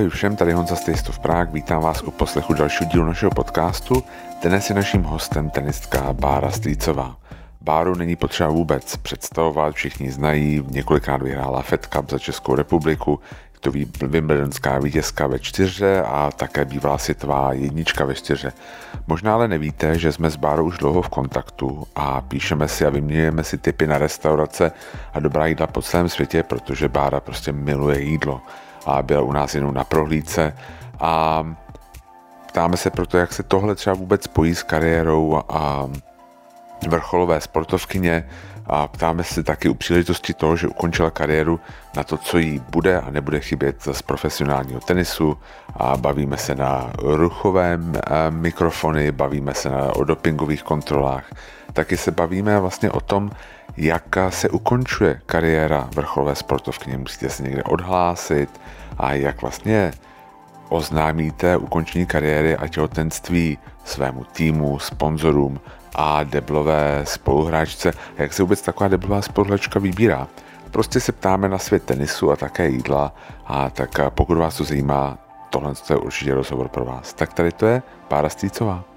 Ahoj všem, tady Honza z of Prague, vítám vás u poslechu dalšího dílu našeho podcastu. Dnes je naším hostem tenistka Bára Strýcová. Báru není potřeba vůbec představovat, všichni znají, několikrát vyhrála Fed Cup za Českou republiku, je to Wimbledonská vítězka ve čtyře a také bývalá světová jednička ve čtyře. Možná ale nevíte, že jsme s Bárou už dlouho v kontaktu a píšeme si a vyměňujeme si tipy na restaurace a dobrá jídla po celém světě, protože Bára prostě miluje jídlo a byl u nás jenom na prohlídce. A ptáme se proto, jak se tohle třeba vůbec spojí s kariérou a vrcholové sportovkyně. A ptáme se taky u příležitosti toho, že ukončila kariéru na to, co jí bude a nebude chybět z profesionálního tenisu. A bavíme se na ruchovém eh, mikrofony, bavíme se na, o dopingových kontrolách. Taky se bavíme vlastně o tom, jak se ukončuje kariéra vrcholové sportovkyně. Musíte se někde odhlásit a jak vlastně oznámíte ukončení kariéry a těhotenství svému týmu, sponzorům a deblové spoluhráčce. A jak se vůbec taková deblová spoluhráčka vybírá? Prostě se ptáme na svět tenisu a také jídla a tak pokud vás to zajímá, tohle je určitě rozhovor pro vás. Tak tady to je Pára Stýcová.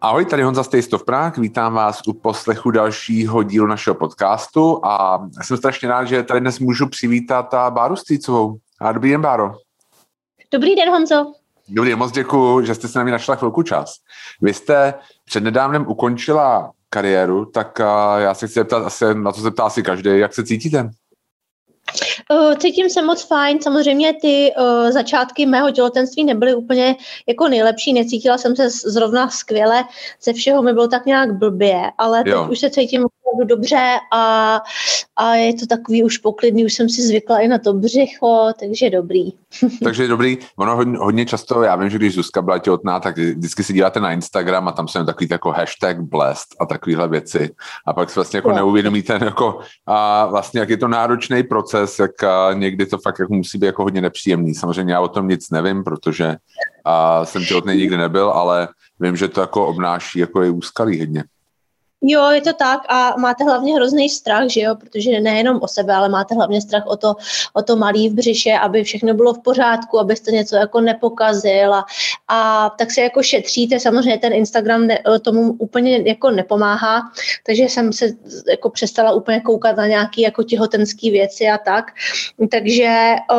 Ahoj, tady Honza of Prague, vítám vás u poslechu dalšího dílu našeho podcastu a jsem strašně rád, že tady dnes můžu přivítat a Báru Stýcovou. A dobrý den, Báro. Dobrý den, Honzo. Dobrý den, moc děkuji, že jste se na mě našla chvilku čas. Vy jste přednedávnem ukončila kariéru, tak já se chci zeptat, asi na to se ptá asi každý, jak se cítíte? Cítím se moc fajn, samozřejmě ty uh, začátky mého těhotenství nebyly úplně jako nejlepší, necítila jsem se zrovna skvěle, ze všeho mi bylo tak nějak blbě, ale teď jo. už se cítím opravdu dobře a, a je to takový už poklidný, už jsem si zvykla i na to břicho, takže dobrý. takže dobrý, ono hodně, hodně často, já vím, že když Zuzka byla těhotná, tak vždycky si díváte na Instagram a tam jsou takový jako hashtag blessed a takovéhle věci a pak si vlastně jako neuvědomíte, jako, a vlastně jak je to náročný proces, jak a někdy to fakt jako musí být jako hodně nepříjemný. Samozřejmě já o tom nic nevím, protože a jsem těhotný nikdy nebyl, ale vím, že to jako obnáší jako je úskalý hodně. Jo, je to tak a máte hlavně hrozný strach, že jo, protože nejenom o sebe, ale máte hlavně strach o to, o to malý v břiše, aby všechno bylo v pořádku, abyste něco jako nepokazil a, a tak se jako šetříte, samozřejmě ten Instagram ne, tomu úplně jako nepomáhá, takže jsem se jako přestala úplně koukat na nějaké jako těhotenské věci a tak, takže o,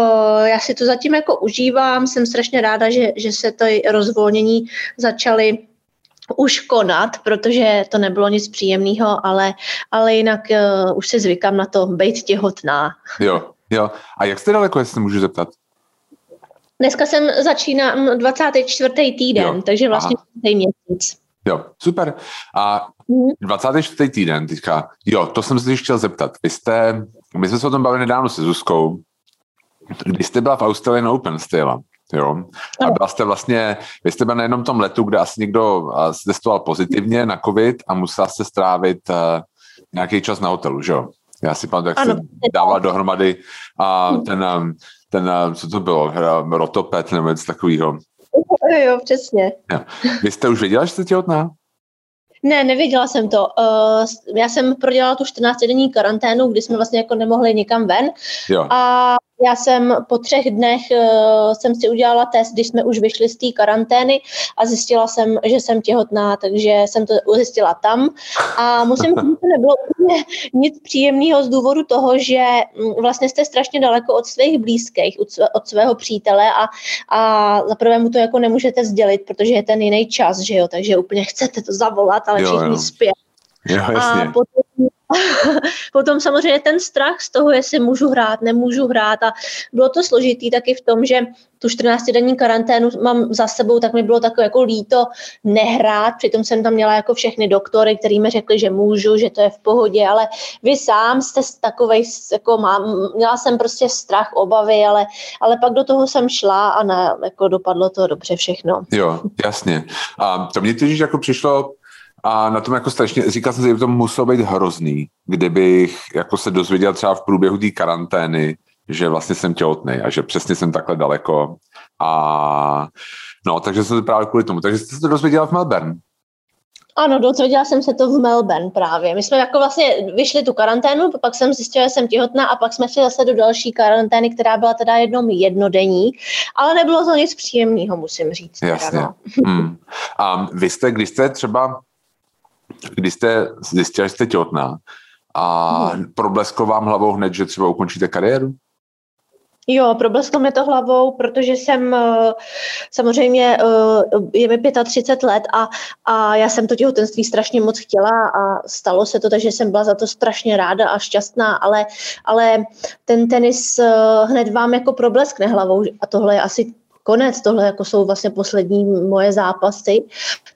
já si to zatím jako užívám, jsem strašně ráda, že, že se to rozvolnění začaly už konat, protože to nebylo nic příjemného, ale, ale jinak uh, už se zvykám na to být těhotná. Jo, jo. A jak jste daleko, jestli můžu zeptat? Dneska jsem začínám 24. týden, jo. takže vlastně měsíc. Jo, super. A 24. Mhm. týden teďka, jo, to jsem se chtěl zeptat. Vy jste, my jsme se o tom bavili nedávno se Zuzkou, když jste byla v Australian Open, jste jela. Jo. A byla jste vlastně, vy jste byl na jednom tom letu, kde asi někdo testoval pozitivně na covid a musela jste strávit uh, nějaký čas na hotelu, že jo? Já si pamatuju, jak se dával dohromady a ten, ten, co to bylo, rotopet nebo něco takového. Jo, přesně. Jo. Vy jste už věděla, že jste těhotná? Ne, nevěděla jsem to. Uh, já jsem prodělala tu 14-denní karanténu, kdy jsme vlastně jako nemohli nikam ven. Jo. A já jsem po třech dnech uh, jsem si udělala test, když jsme už vyšli z té karantény a zjistila jsem, že jsem těhotná, takže jsem to zjistila tam. A musím říct, že to nebylo úplně nic příjemného z důvodu toho, že mm, vlastně jste strašně daleko od svých blízkých, od svého přítele a, a zaprvé mu to jako nemůžete sdělit, protože je ten jiný čas, že jo, takže úplně chcete to zavolat, ale jo, všichni jo. Jo, jasně. A potom Potom samozřejmě ten strach z toho, jestli můžu hrát, nemůžu hrát a bylo to složitý taky v tom, že tu 14-denní karanténu mám za sebou, tak mi bylo takové jako líto nehrát, přitom jsem tam měla jako všechny doktory, který mi řekli, že můžu, že to je v pohodě, ale vy sám jste takovej, jako mám, měla jsem prostě strach, obavy, ale, ale pak do toho jsem šla a ne, jako dopadlo to dobře všechno. Jo, jasně. A to mě totiž jako přišlo a na tom jako strašně, říkal jsem si, že to muselo být hrozný, kdybych jako se dozvěděl třeba v průběhu té karantény, že vlastně jsem těhotný a že přesně jsem takhle daleko. A no, takže jsem to právě kvůli tomu. Takže jste se to dozvěděla v Melbourne. Ano, dozvěděla jsem se to v Melbourne právě. My jsme jako vlastně vyšli tu karanténu, pak jsem zjistila, že jsem těhotná a pak jsme šli zase do další karantény, která byla teda jednou jednodenní, ale nebylo to nic příjemného, musím říct. Jasně. Teda, no. hmm. A vy jste, když jste třeba, když jste zjistila, že jste těhotná a hmm. problesklo vám hlavou hned, že třeba ukončíte kariéru? Jo, problesklo mi to hlavou, protože jsem eh, samozřejmě, eh, je mi 35 let a, a já jsem to těhotenství strašně moc chtěla a stalo se to, takže jsem byla za to strašně ráda a šťastná, ale, ale ten tenis eh, hned vám jako probleskne hlavou a tohle je asi konec, tohle jako jsou vlastně poslední moje zápasy.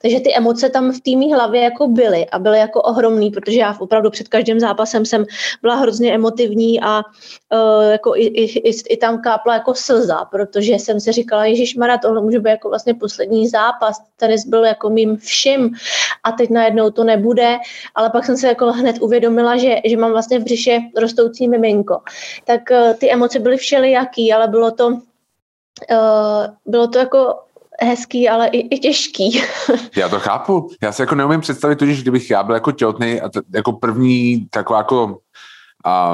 Takže ty emoce tam v té hlavě jako byly a byly jako ohromný, protože já opravdu před každým zápasem jsem byla hrozně emotivní a uh, jako i, i, i, i, tam kápla jako slza, protože jsem si říkala, Ježíš Mara, tohle může být jako vlastně poslední zápas, tenis byl jako mým vším a teď najednou to nebude, ale pak jsem se jako hned uvědomila, že, že mám vlastně v břiše rostoucí miminko. Tak uh, ty emoce byly všelijaký, ale bylo to bylo to jako hezký, ale i, i těžký. já to chápu. Já si jako neumím představit, že kdybych já byl jako těhotný a t- jako první taková jako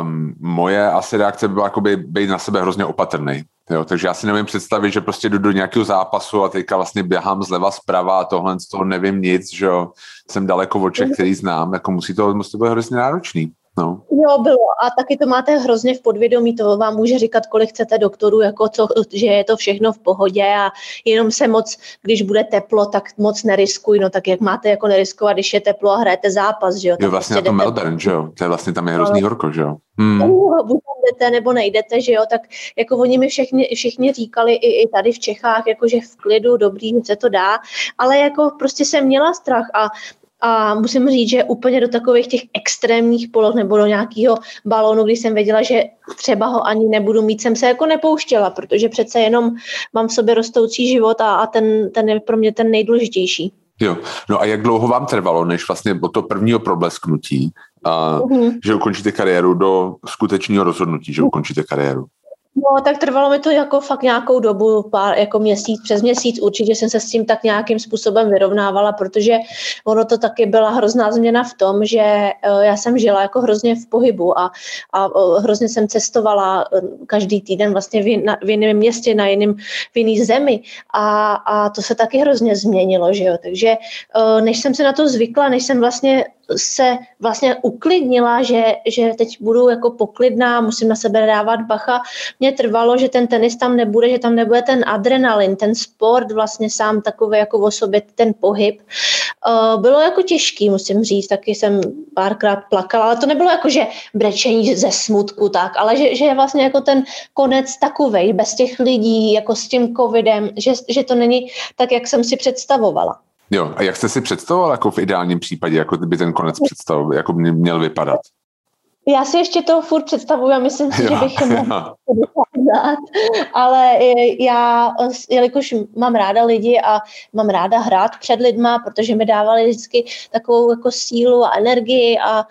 um, moje asi reakce byla jako by být na sebe hrozně opatrný. Jo, takže já si nevím představit, že prostě jdu do nějakého zápasu a teďka vlastně běhám zleva zprava a tohle z toho nevím nic, že jo, jsem daleko od všech, který znám, jako musí to, musí to být hrozně náročný. No. Jo, bylo. A taky to máte hrozně v podvědomí, to vám může říkat, kolik chcete doktorů, jako co, že je to všechno v pohodě a jenom se moc, když bude teplo, tak moc neriskuj, no tak jak máte jako neriskovat, když je teplo a hrajete zápas, že jo. Jo, vlastně prostě na to Melbourne, že jo, to je vlastně tam je hrozný no. horko, že jo. Hmm. Buď tam jdete nebo nejdete, že jo, tak jako oni mi všichni, všichni říkali i, i tady v Čechách, jako že v klidu, dobrý, se to dá, ale jako prostě jsem měla strach a a musím říct, že úplně do takových těch extrémních poloh nebo do nějakého balónu, když jsem věděla, že třeba ho ani nebudu mít, jsem se jako nepouštěla, protože přece jenom mám v sobě rostoucí život a, a ten, ten je pro mě ten nejdůležitější. Jo, no a jak dlouho vám trvalo, než vlastně od toho prvního problesknutí, a, uh-huh. že ukončíte kariéru, do skutečného rozhodnutí, že ukončíte kariéru? No, tak trvalo mi to jako fakt nějakou dobu, pár, jako měsíc, přes měsíc určitě jsem se s tím tak nějakým způsobem vyrovnávala, protože ono to taky byla hrozná změna v tom, že eh, já jsem žila jako hrozně v pohybu a, a hrozně jsem cestovala eh, každý týden vlastně v, jiném městě, na jiném, v jiný zemi a, a to se taky hrozně změnilo, že jo, takže než jsem se na to zvykla, než jsem vlastně se vlastně uklidnila, že, že teď budu jako poklidná, musím na sebe dávat bacha. Mně trvalo, že ten tenis tam nebude, že tam nebude ten adrenalin, ten sport vlastně sám takový jako o sobě, ten pohyb. Uh, bylo jako těžký, musím říct, taky jsem párkrát plakala, ale to nebylo jako, že brečení ze smutku tak, ale že, že je vlastně jako ten konec takovej, bez těch lidí, jako s tím covidem, že, že to není tak, jak jsem si představovala. Jo, a jak jste si představoval jako v ideálním případě, jako by ten konec představ, jako by měl vypadat? Já si ještě to furt představuju a myslím si, jo, že bych mohla dát, ale já, jelikož mám ráda lidi a mám ráda hrát před lidma, protože mi dávali vždycky takovou jako sílu a energii a uh,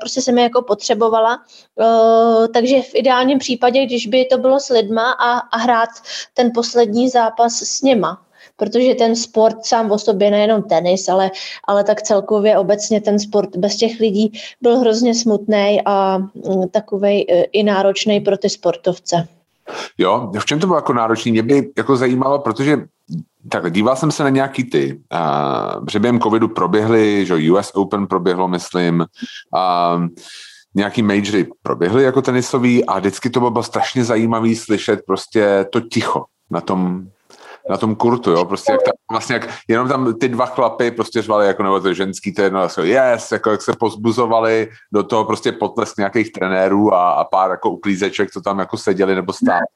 prostě jsem je jako potřebovala, uh, takže v ideálním případě, když by to bylo s lidma a, a hrát ten poslední zápas s něma, protože ten sport sám o sobě, nejenom tenis, ale, ale tak celkově obecně ten sport bez těch lidí byl hrozně smutný a mm, takový e, i náročný pro ty sportovce. Jo, v čem to bylo jako náročný? Mě by jako zajímalo, protože tak díval jsem se na nějaký ty, uh, že během covidu proběhly, že US Open proběhlo, myslím, uh, nějaký majory proběhly jako tenisový a vždycky to bylo strašně zajímavý slyšet prostě to ticho na tom na tom kurtu, jo, prostě jak tam, vlastně jak, jenom tam ty dva chlapy prostě řvali, jako nebo to ženský, to jedno, jako yes, jako jak se pozbuzovali do toho prostě potlesk nějakých trenérů a, a pár jako uklízeček, co tam jako seděli nebo stáli.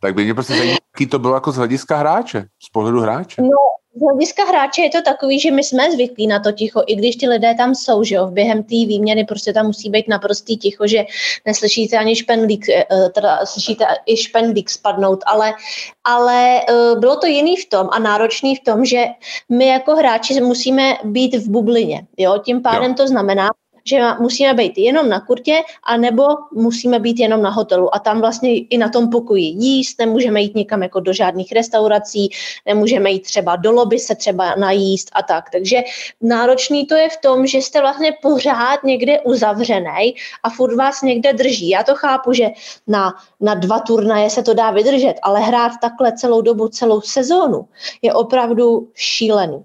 Tak by mě prostě zajímalo, jaký to bylo jako z hlediska hráče, z pohledu hráče. No, z hlediska hráče je to takový, že my jsme zvyklí na to ticho, i když ty lidé tam jsou, že jo, během té výměny prostě tam musí být naprostý ticho, že neslyšíte ani špendlík, eh, eh, teda slyšíte i špendlík spadnout, ale, ale eh, bylo to jiný v tom a náročný v tom, že my jako hráči musíme být v bublině, jo, tím pádem jo. to znamená, že musíme být jenom na kurtě, anebo musíme být jenom na hotelu a tam vlastně i na tom pokoji jíst, nemůžeme jít nikam jako do žádných restaurací, nemůžeme jít třeba do lobby se třeba najíst a tak. Takže náročný to je v tom, že jste vlastně pořád někde uzavřený a furt vás někde drží. Já to chápu, že na, na dva turnaje se to dá vydržet, ale hrát takhle celou dobu, celou sezónu je opravdu šílený.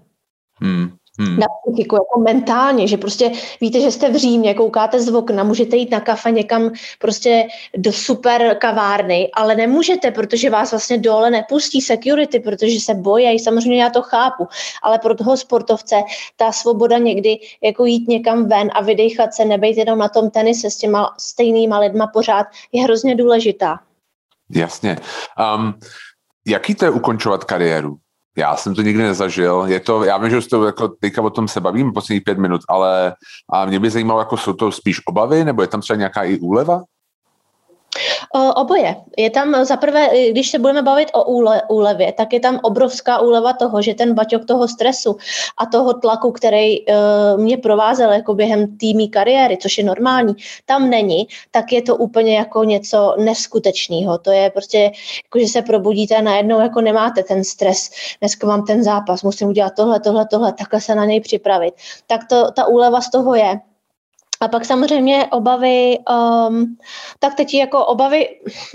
Hmm hmm. na psychiku, jako mentálně, že prostě víte, že jste v Římě, koukáte z okna, můžete jít na kafe někam prostě do super kavárny, ale nemůžete, protože vás vlastně dole nepustí security, protože se bojí, samozřejmě já to chápu, ale pro toho sportovce ta svoboda někdy jako jít někam ven a vydechat se, nebejt jenom na tom tenise s těma stejnýma lidma pořád, je hrozně důležitá. Jasně. Um, jaký to je ukončovat kariéru? Já jsem to nikdy nezažil. Je to, já vím, že to jako teďka o tom se bavím posledních pět minut, ale a mě by zajímalo, jako jsou to spíš obavy, nebo je tam třeba nějaká i úleva? Oboje. Je tam za prvé, když se budeme bavit o úle, úlevě, tak je tam obrovská úleva toho, že ten baťok toho stresu a toho tlaku, který uh, mě provázel jako během týmí kariéry, což je normální, tam není, tak je to úplně jako něco neskutečného. To je prostě, jako že se probudíte a najednou jako nemáte ten stres. Dneska mám ten zápas, musím udělat tohle, tohle, tohle, takhle se na něj připravit. Tak to, ta úleva z toho je. A pak samozřejmě obavy, um, tak teď jako obavy,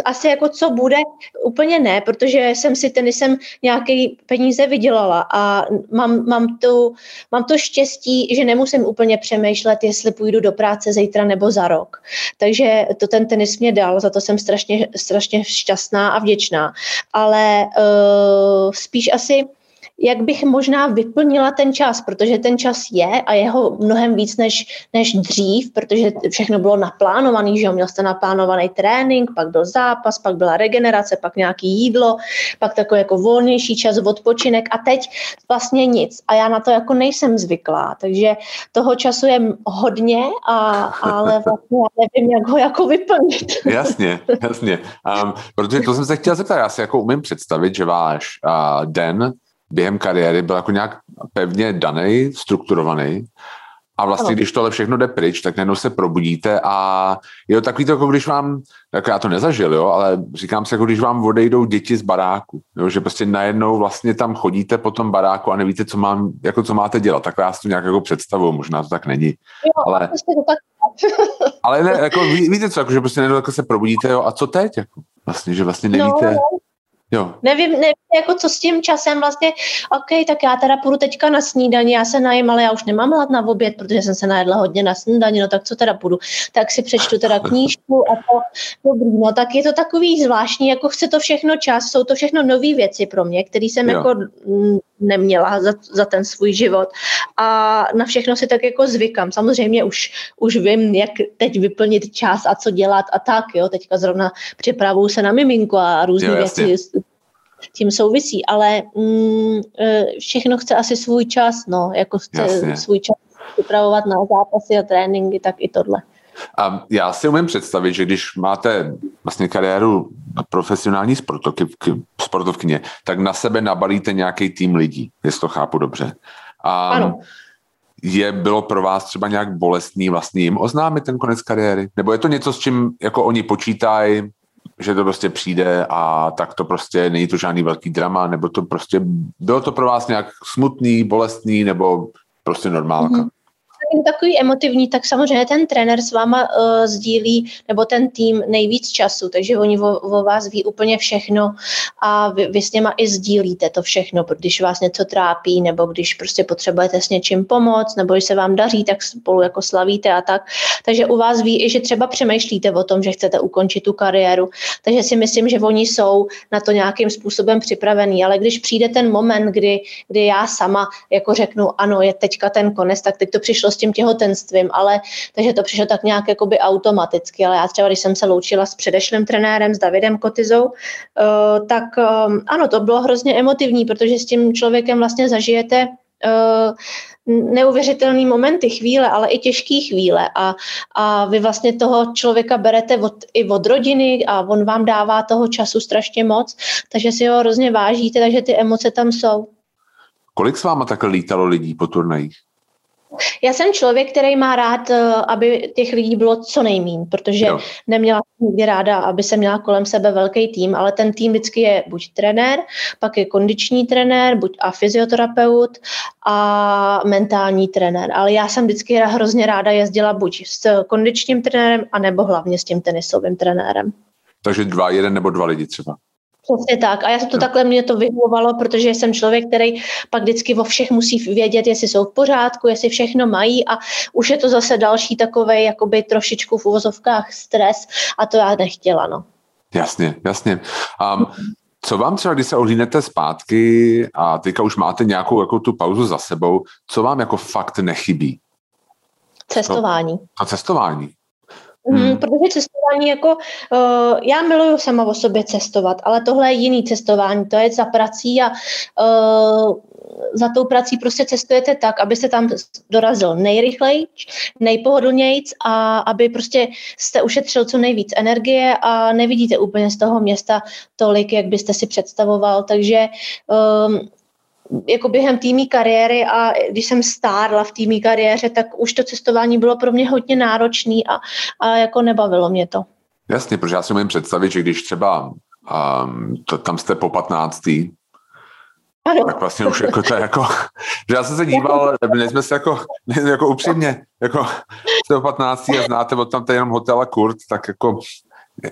asi jako co bude, úplně ne, protože jsem si tenisem nějaký peníze vydělala a mám, mám, tu, mám to štěstí, že nemusím úplně přemýšlet, jestli půjdu do práce zítra nebo za rok. Takže to ten tenis mě dal, za to jsem strašně, strašně šťastná a vděčná. Ale uh, spíš asi jak bych možná vyplnila ten čas, protože ten čas je a je ho mnohem víc než, než dřív, protože všechno bylo naplánované, že jo, měl jste naplánovaný trénink, pak byl zápas, pak byla regenerace, pak nějaký jídlo, pak takový jako volnější čas, odpočinek a teď vlastně nic. A já na to jako nejsem zvyklá, takže toho času je hodně, a, ale vlastně já nevím, jak ho jako vyplnit. Jasně, jasně. Um, protože to jsem se chtěla zeptat, já si jako umím představit, že váš uh, den během kariéry byl jako nějak pevně daný, strukturovaný. A vlastně, ano. když tohle všechno jde pryč, tak najednou se probudíte a je to takový to, jako když vám, jako já to nezažil, jo, ale říkám se, jako když vám odejdou děti z baráku, jo, že prostě najednou vlastně tam chodíte po tom baráku a nevíte, co, mám, jako co máte dělat. Tak já si to nějak jako představuju, možná to tak není. Jo, ale, to tak ale ne, jako ví, víte co, jako, že prostě najednou jako se probudíte, jo, a co teď? Jako, vlastně, že vlastně no, nevíte. No, Jo. Nevím, nevím, jako co s tím časem vlastně, OK, tak já teda půjdu teďka na snídaní, já se najím, ale já už nemám hlad na oběd, protože jsem se najedla hodně na snídaní, no tak co teda půjdu? Tak si přečtu teda knížku a to dobrý, no tak je to takový zvláštní, jako chce to všechno čas, jsou to všechno nové věci pro mě, které jsem jo. jako neměla za, za ten svůj život a na všechno si tak jako zvykám. Samozřejmě už, už vím, jak teď vyplnit čas a co dělat a tak, jo, teďka zrovna připravuju se na miminko a různé věci tím souvisí, ale mm, e, všechno chce asi svůj čas, no, jako chce Jasně. svůj čas připravovat na zápasy a tréninky, tak i tohle. A já si umím představit, že když máte vlastně kariéru profesionální sportovkyně, tak na sebe nabalíte nějaký tým lidí, jestli to chápu dobře. A ano. Je bylo pro vás třeba nějak bolestný vlastně jim oznámit ten konec kariéry? Nebo je to něco, s čím jako oni počítají, že to prostě přijde a tak to prostě není to žádný velký drama, nebo to prostě bylo to pro vás nějak smutný, bolestný, nebo prostě normálka? Mm-hmm takový emotivní, tak samozřejmě ten trenér s váma uh, sdílí, nebo ten tým nejvíc času, takže oni o, o vás ví úplně všechno a vy, vy s něma i sdílíte to všechno, když vás něco trápí, nebo když prostě potřebujete s něčím pomoct, nebo když se vám daří, tak spolu jako slavíte a tak. Takže u vás ví i, že třeba přemýšlíte o tom, že chcete ukončit tu kariéru. Takže si myslím, že oni jsou na to nějakým způsobem připravení, ale když přijde ten moment, kdy, kdy já sama jako řeknu, ano, je teďka ten konec, tak teď to přišlo s tím těhotenstvím, ale takže to přišlo tak nějak jakoby automaticky, ale já třeba, když jsem se loučila s předešlým trenérem, s Davidem Kotizou, uh, tak um, ano, to bylo hrozně emotivní, protože s tím člověkem vlastně zažijete uh, neuvěřitelné momenty, chvíle, ale i těžké chvíle a, a vy vlastně toho člověka berete od, i od rodiny a on vám dává toho času strašně moc, takže si ho hrozně vážíte, takže ty emoce tam jsou. Kolik s váma takhle lítalo lidí po turnajích? Já jsem člověk, který má rád, eh, aby těch lidí bylo co nejmín, protože jo. neměla nikdy ráda, aby se měla kolem sebe velký tým, ale ten tým vždycky je buď trenér, pak je kondiční trenér, buď a fyzioterapeut a mentální trenér. Ale já jsem vždycky hrozně ráda jezdila buď s kondičním trenérem, anebo hlavně s tím tenisovým trenérem. Takže dva, jeden nebo dva lidi třeba. Přesně tak. A já jsem to takhle mě to vyhovovalo, protože jsem člověk, který pak vždycky o všech musí vědět, jestli jsou v pořádku, jestli všechno mají a už je to zase další takový jakoby trošičku v uvozovkách stres a to já nechtěla, no. Jasně, jasně. Um, co vám třeba, když se ohlínete zpátky a teďka už máte nějakou jako tu pauzu za sebou, co vám jako fakt nechybí? Cestování. A cestování. Hmm. Hmm, protože cestování jako, uh, já miluju sama o sobě cestovat, ale tohle je jiný cestování, to je za prací a uh, za tou prací prostě cestujete tak, aby se tam dorazil nejrychleji, nejpohodlnějc a aby prostě jste ušetřil co nejvíc energie a nevidíte úplně z toho města tolik, jak byste si představoval, takže um, jako během týmí kariéry a když jsem stárla v týmí kariéře, tak už to cestování bylo pro mě hodně náročné a, a jako nebavilo mě to. Jasně, protože já si můžu představit, že když třeba um, to, tam jste po 15. Ano. Tak vlastně už jako to je jako, že já jsem se díval, nejsme se jako, nejsme jako upřímně, jako jste po 15. a znáte od tam jenom hotel a kurt, tak jako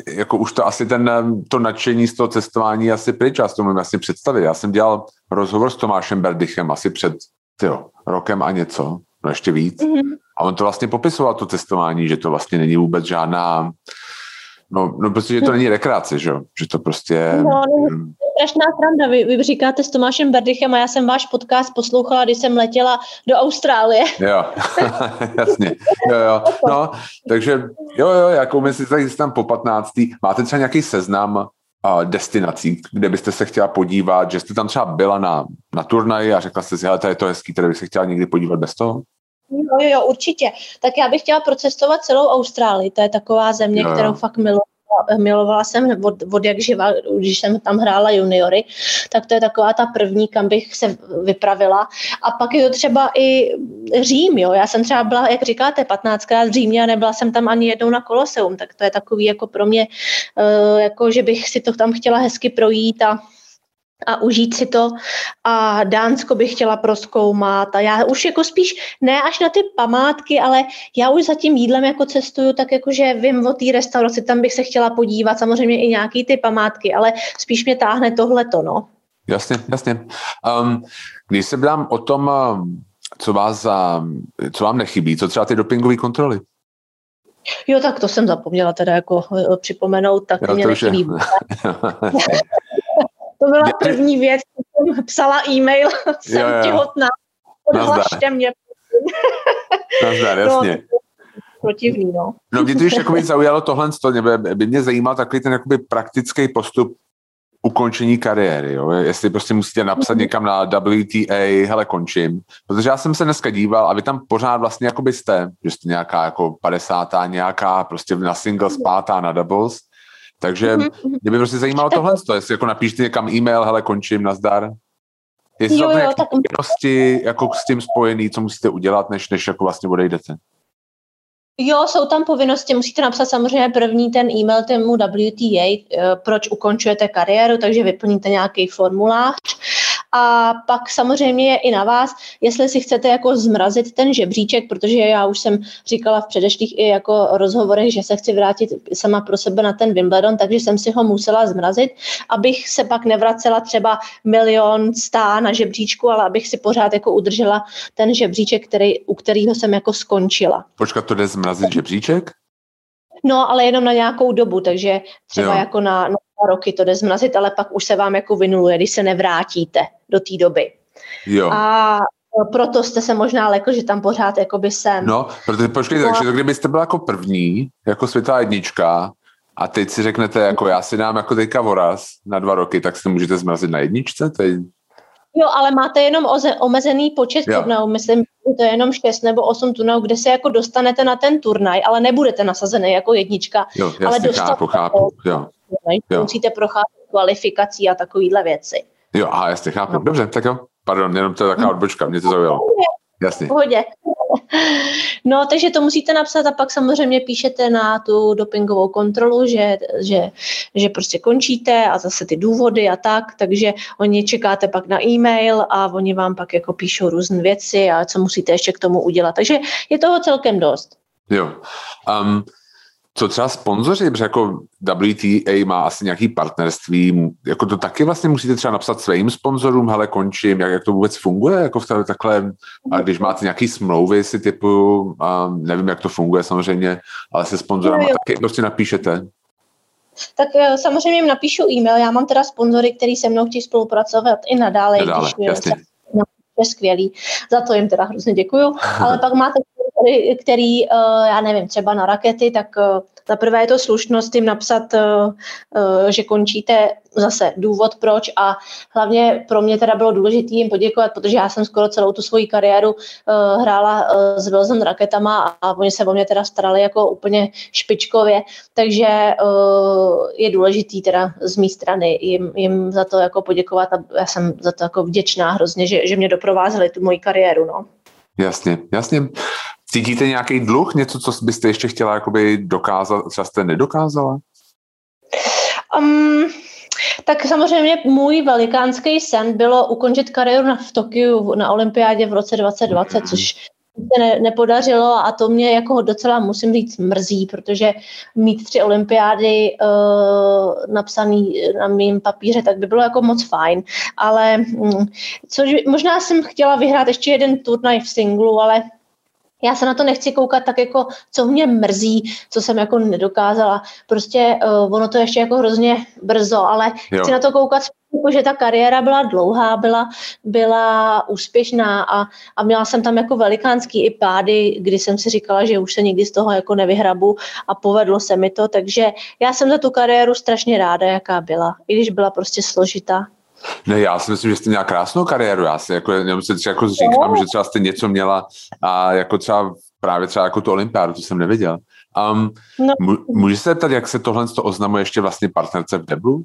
jako už to asi ten, to nadšení z toho cestování asi pryč, já si to můžu vlastně představit. Já jsem dělal rozhovor s Tomášem Berdychem asi před tyjo, rokem a něco, no ještě víc. Mm-hmm. A on to vlastně popisoval, to cestování, že to vlastně není vůbec žádná No, no prostě, že to není rekreace, že, že to prostě... No. Strašná sranda. Vy, vy říkáte s Tomášem Berdychem a já jsem váš podcast poslouchala, když jsem letěla do Austrálie. Jo, jasně. Jo, jo. No, takže jo, jo, jako my si tady tam po 15. Máte třeba nějaký seznam uh, destinací, kde byste se chtěla podívat, že jste tam třeba byla na, na turnaji a řekla jste si, hele, to je to hezký, tady bych se chtěla někdy podívat bez toho? Jo, jo, jo, určitě. Tak já bych chtěla procestovat celou Austrálii. To je taková země, jo. kterou fakt miluji milovala jsem od, od jak živa, když jsem tam hrála juniory, tak to je taková ta první, kam bych se vypravila. A pak je to třeba i Řím, jo. Já jsem třeba byla, jak říkáte, 15krát v Římě a nebyla jsem tam ani jednou na Koloseum, tak to je takový jako pro mě, uh, jako že bych si to tam chtěla hezky projít a a užít si to. A Dánsko bych chtěla proskoumat a já už jako spíš ne až na ty památky, ale já už za tím jídlem jako cestuju, tak jakože vím o té restauraci, tam bych se chtěla podívat, samozřejmě i nějaký ty památky, ale spíš mě táhne tohleto, no. Jasně, jasně. Um, když se dám o tom, um, co, vás, co vám nechybí, co třeba ty dopingové kontroly? Jo, tak to jsem zapomněla teda jako eh, připomenout, tak jo, mě nechybí. To byla první věc, jsem psala e-mail, jsem jo, jo. těhotná, odhlašte mě. Nazdar, jasně. No, protivný, no. No mě to už jakoby zaujalo tohle, by, by mě zajímal takový ten jakoby praktický postup ukončení kariéry, jo? jestli prostě musíte napsat někam na WTA, hele, končím, protože já jsem se dneska díval a vy tam pořád vlastně jakoby jste, že jste nějaká jako 50. nějaká, prostě na singles, pátá na doubles, takže mm-hmm. mě by prostě zajímalo tohle, jestli jako napíšte někam e-mail, hele, končím, nazdar. Jestli jo, jo, tak... povinnosti jako s tím spojený, co musíte udělat, než, než jako vlastně odejdete? Jo, jsou tam povinnosti, musíte napsat samozřejmě první ten e-mail tému WTA, eh, proč ukončujete kariéru, takže vyplníte nějaký formulář a pak samozřejmě je i na vás, jestli si chcete jako zmrazit ten žebříček, protože já už jsem říkala v předešlých i jako rozhovorech, že se chci vrátit sama pro sebe na ten Wimbledon, takže jsem si ho musela zmrazit, abych se pak nevracela třeba milion stá na žebříčku, ale abych si pořád jako udržela ten žebříček, který, u kterého jsem jako skončila. Počkat, to jde zmrazit žebříček? No, ale jenom na nějakou dobu, takže třeba jo. jako na, na roky to jde zmrazit, ale pak už se vám jako vynuluje, když se nevrátíte do té doby. Jo. A proto jste se možná lekl, že tam pořád by jsem. No, protože počkejte, no. takže to kdybyste byla jako první, jako světá jednička, a teď si řeknete, jako já si dám jako teďka voraz na dva roky, tak si můžete zmrazit na jedničce? To je... Jo, ale máte jenom oze, omezený počet turnajů, myslím, že to je jenom 6 nebo 8 turnajů, kde se jako dostanete na ten turnaj, ale nebudete nasazený jako jednička. Jo, jasně, ale chápu, chápu, jo. Jo. Musíte procházet kvalifikací a takovýhle věci. Jo, a jasně, chápu. No. Dobře, tak jo. Pardon, jenom to je taková odbočka, mě to zaujalo. Jasně. Pohodě. No, takže to musíte napsat a pak samozřejmě píšete na tu dopingovou kontrolu, že, že, že prostě končíte a zase ty důvody a tak, takže oni čekáte pak na e-mail a oni vám pak jako píšou různé věci a co musíte ještě k tomu udělat. Takže je toho celkem dost. Jo. Um, co třeba sponzoři, protože jako WTA má asi nějaký partnerství, jako to taky vlastně musíte třeba napsat svým sponzorům, hele, končím, jak, jak to vůbec funguje, jako v tady takhle, a když máte nějaký smlouvy si typu, a nevím, jak to funguje samozřejmě, ale se sponzorama taky prostě napíšete. Tak eh, samozřejmě jim napíšu e-mail, já mám teda sponzory, který se mnou chtějí spolupracovat i nadále, nadále když jasně. je skvělý, za to jim teda hrozně děkuju, ale pak máte který, který, eh, já nevím, třeba na rakety, tak eh, za prvé je to slušnost jim napsat, eh, že končíte zase důvod proč a hlavně pro mě teda bylo důležité jim poděkovat, protože já jsem skoro celou tu svoji kariéru hrála s Wilson raketama a oni se o mě teda starali jako úplně špičkově, takže je důležitý teda z mé strany jim, jim za to jako poděkovat a já jsem za to jako vděčná hrozně, že, že mě doprovázeli tu moji kariéru, no. Jasně, jasně. Cítíte nějaký dluh, něco, co byste ještě chtěla jakoby dokázat, třeba jste nedokázala? Um, tak samozřejmě můj velikánský sen bylo ukončit kariéru na, v Tokiu na olympiádě v roce 2020, mm. což se ne, nepodařilo a to mě jako docela, musím říct, mrzí, protože mít tři olympiády uh, napsaný na mým papíře, tak by bylo jako moc fajn, ale um, což, možná jsem chtěla vyhrát ještě jeden turnaj v singlu, ale já se na to nechci koukat tak jako, co mě mrzí, co jsem jako nedokázala. Prostě uh, ono to ještě jako hrozně brzo, ale jo. chci na to koukat jako, že ta kariéra byla dlouhá, byla, byla úspěšná a, a měla jsem tam jako velikánský i pády, kdy jsem si říkala, že už se nikdy z toho jako nevyhrabu a povedlo se mi to, takže já jsem za tu kariéru strašně ráda, jaká byla, i když byla prostě složitá. Ne, já si myslím, že jste měla krásnou kariéru. Já si jako, jenom si jako říkám, no. že třeba jste něco měla a jako třeba právě třeba jako tu olympiádu, to jsem nevěděl. Um, no. Může se zeptat, jak se tohle oznamuje ještě vlastně partnerce v Deblu?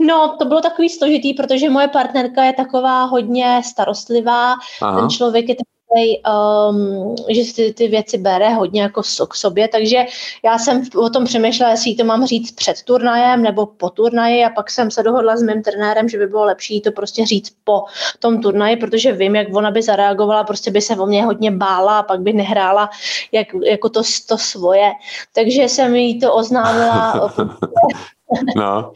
No, to bylo takový složitý, protože moje partnerka je taková hodně starostlivá, Aha. ten člověk je um, že si ty věci bere hodně jako k sobě, takže já jsem o tom přemýšlela, jestli to mám říct před turnajem nebo po turnaji a pak jsem se dohodla s mým trenérem, že by bylo lepší to prostě říct po tom turnaji, protože vím, jak ona by zareagovala, prostě by se o mě hodně bála a pak by nehrála jak, jako to, to svoje. Takže jsem jí to oznámila no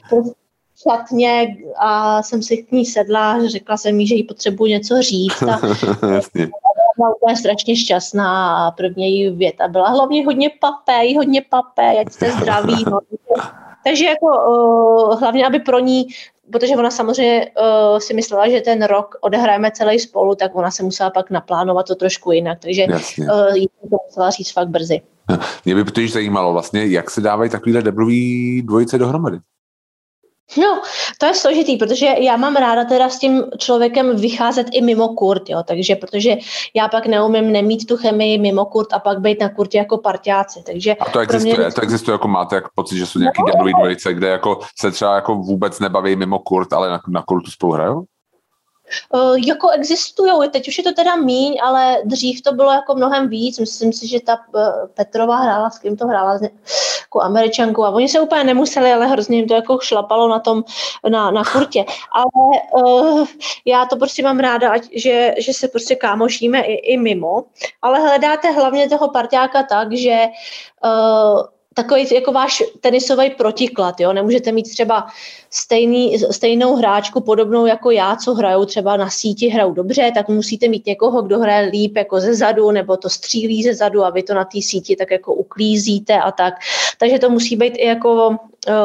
šatně a jsem si k ní sedla, řekla jsem jí, že jí potřebuji něco říct a byla úplně strašně šťastná a první její věta byla hlavně hodně papé, hodně papé, ať jste zdraví. No. Takže jako uh, hlavně, aby pro ní protože ona samozřejmě uh, si myslela, že ten rok odehrajeme celý spolu, tak ona se musela pak naplánovat to trošku jinak, takže uh, jí to musela říct fakt brzy. Mě by totiž zajímalo vlastně, jak se dávají takovýhle deblový dvojice dohromady. No, to je složitý, protože já mám ráda teda s tím člověkem vycházet i mimo kurt, jo, takže protože já pak neumím nemít tu chemii mimo kurt a pak být na kurtě jako partiáci, takže... A to existuje, mě... to existuje, jako máte jako pocit, že jsou nějaký no, dvojice, kde jako se třeba jako vůbec nebaví mimo kurt, ale na, na kurtu spolu hrajou? Uh, jako existují, teď už je to teda míň, ale dřív to bylo jako mnohem víc. Myslím si, že ta uh, Petrova hrála, s kým to hrála, jako američanku a oni se úplně nemuseli, ale hrozně jim to jako šlapalo na tom, na, na kurtě. Ale uh, já to prostě mám ráda, ať, že, že se prostě kámošíme i, i mimo, ale hledáte hlavně toho parťáka tak, že uh, takový jako váš tenisový protiklad, jo? Nemůžete mít třeba stejný, stejnou hráčku podobnou jako já, co hrajou třeba na síti, hrajou dobře, tak musíte mít někoho, kdo hraje líp jako ze zadu, nebo to střílí ze zadu a vy to na té síti tak jako uklízíte a tak. Takže to musí být i jako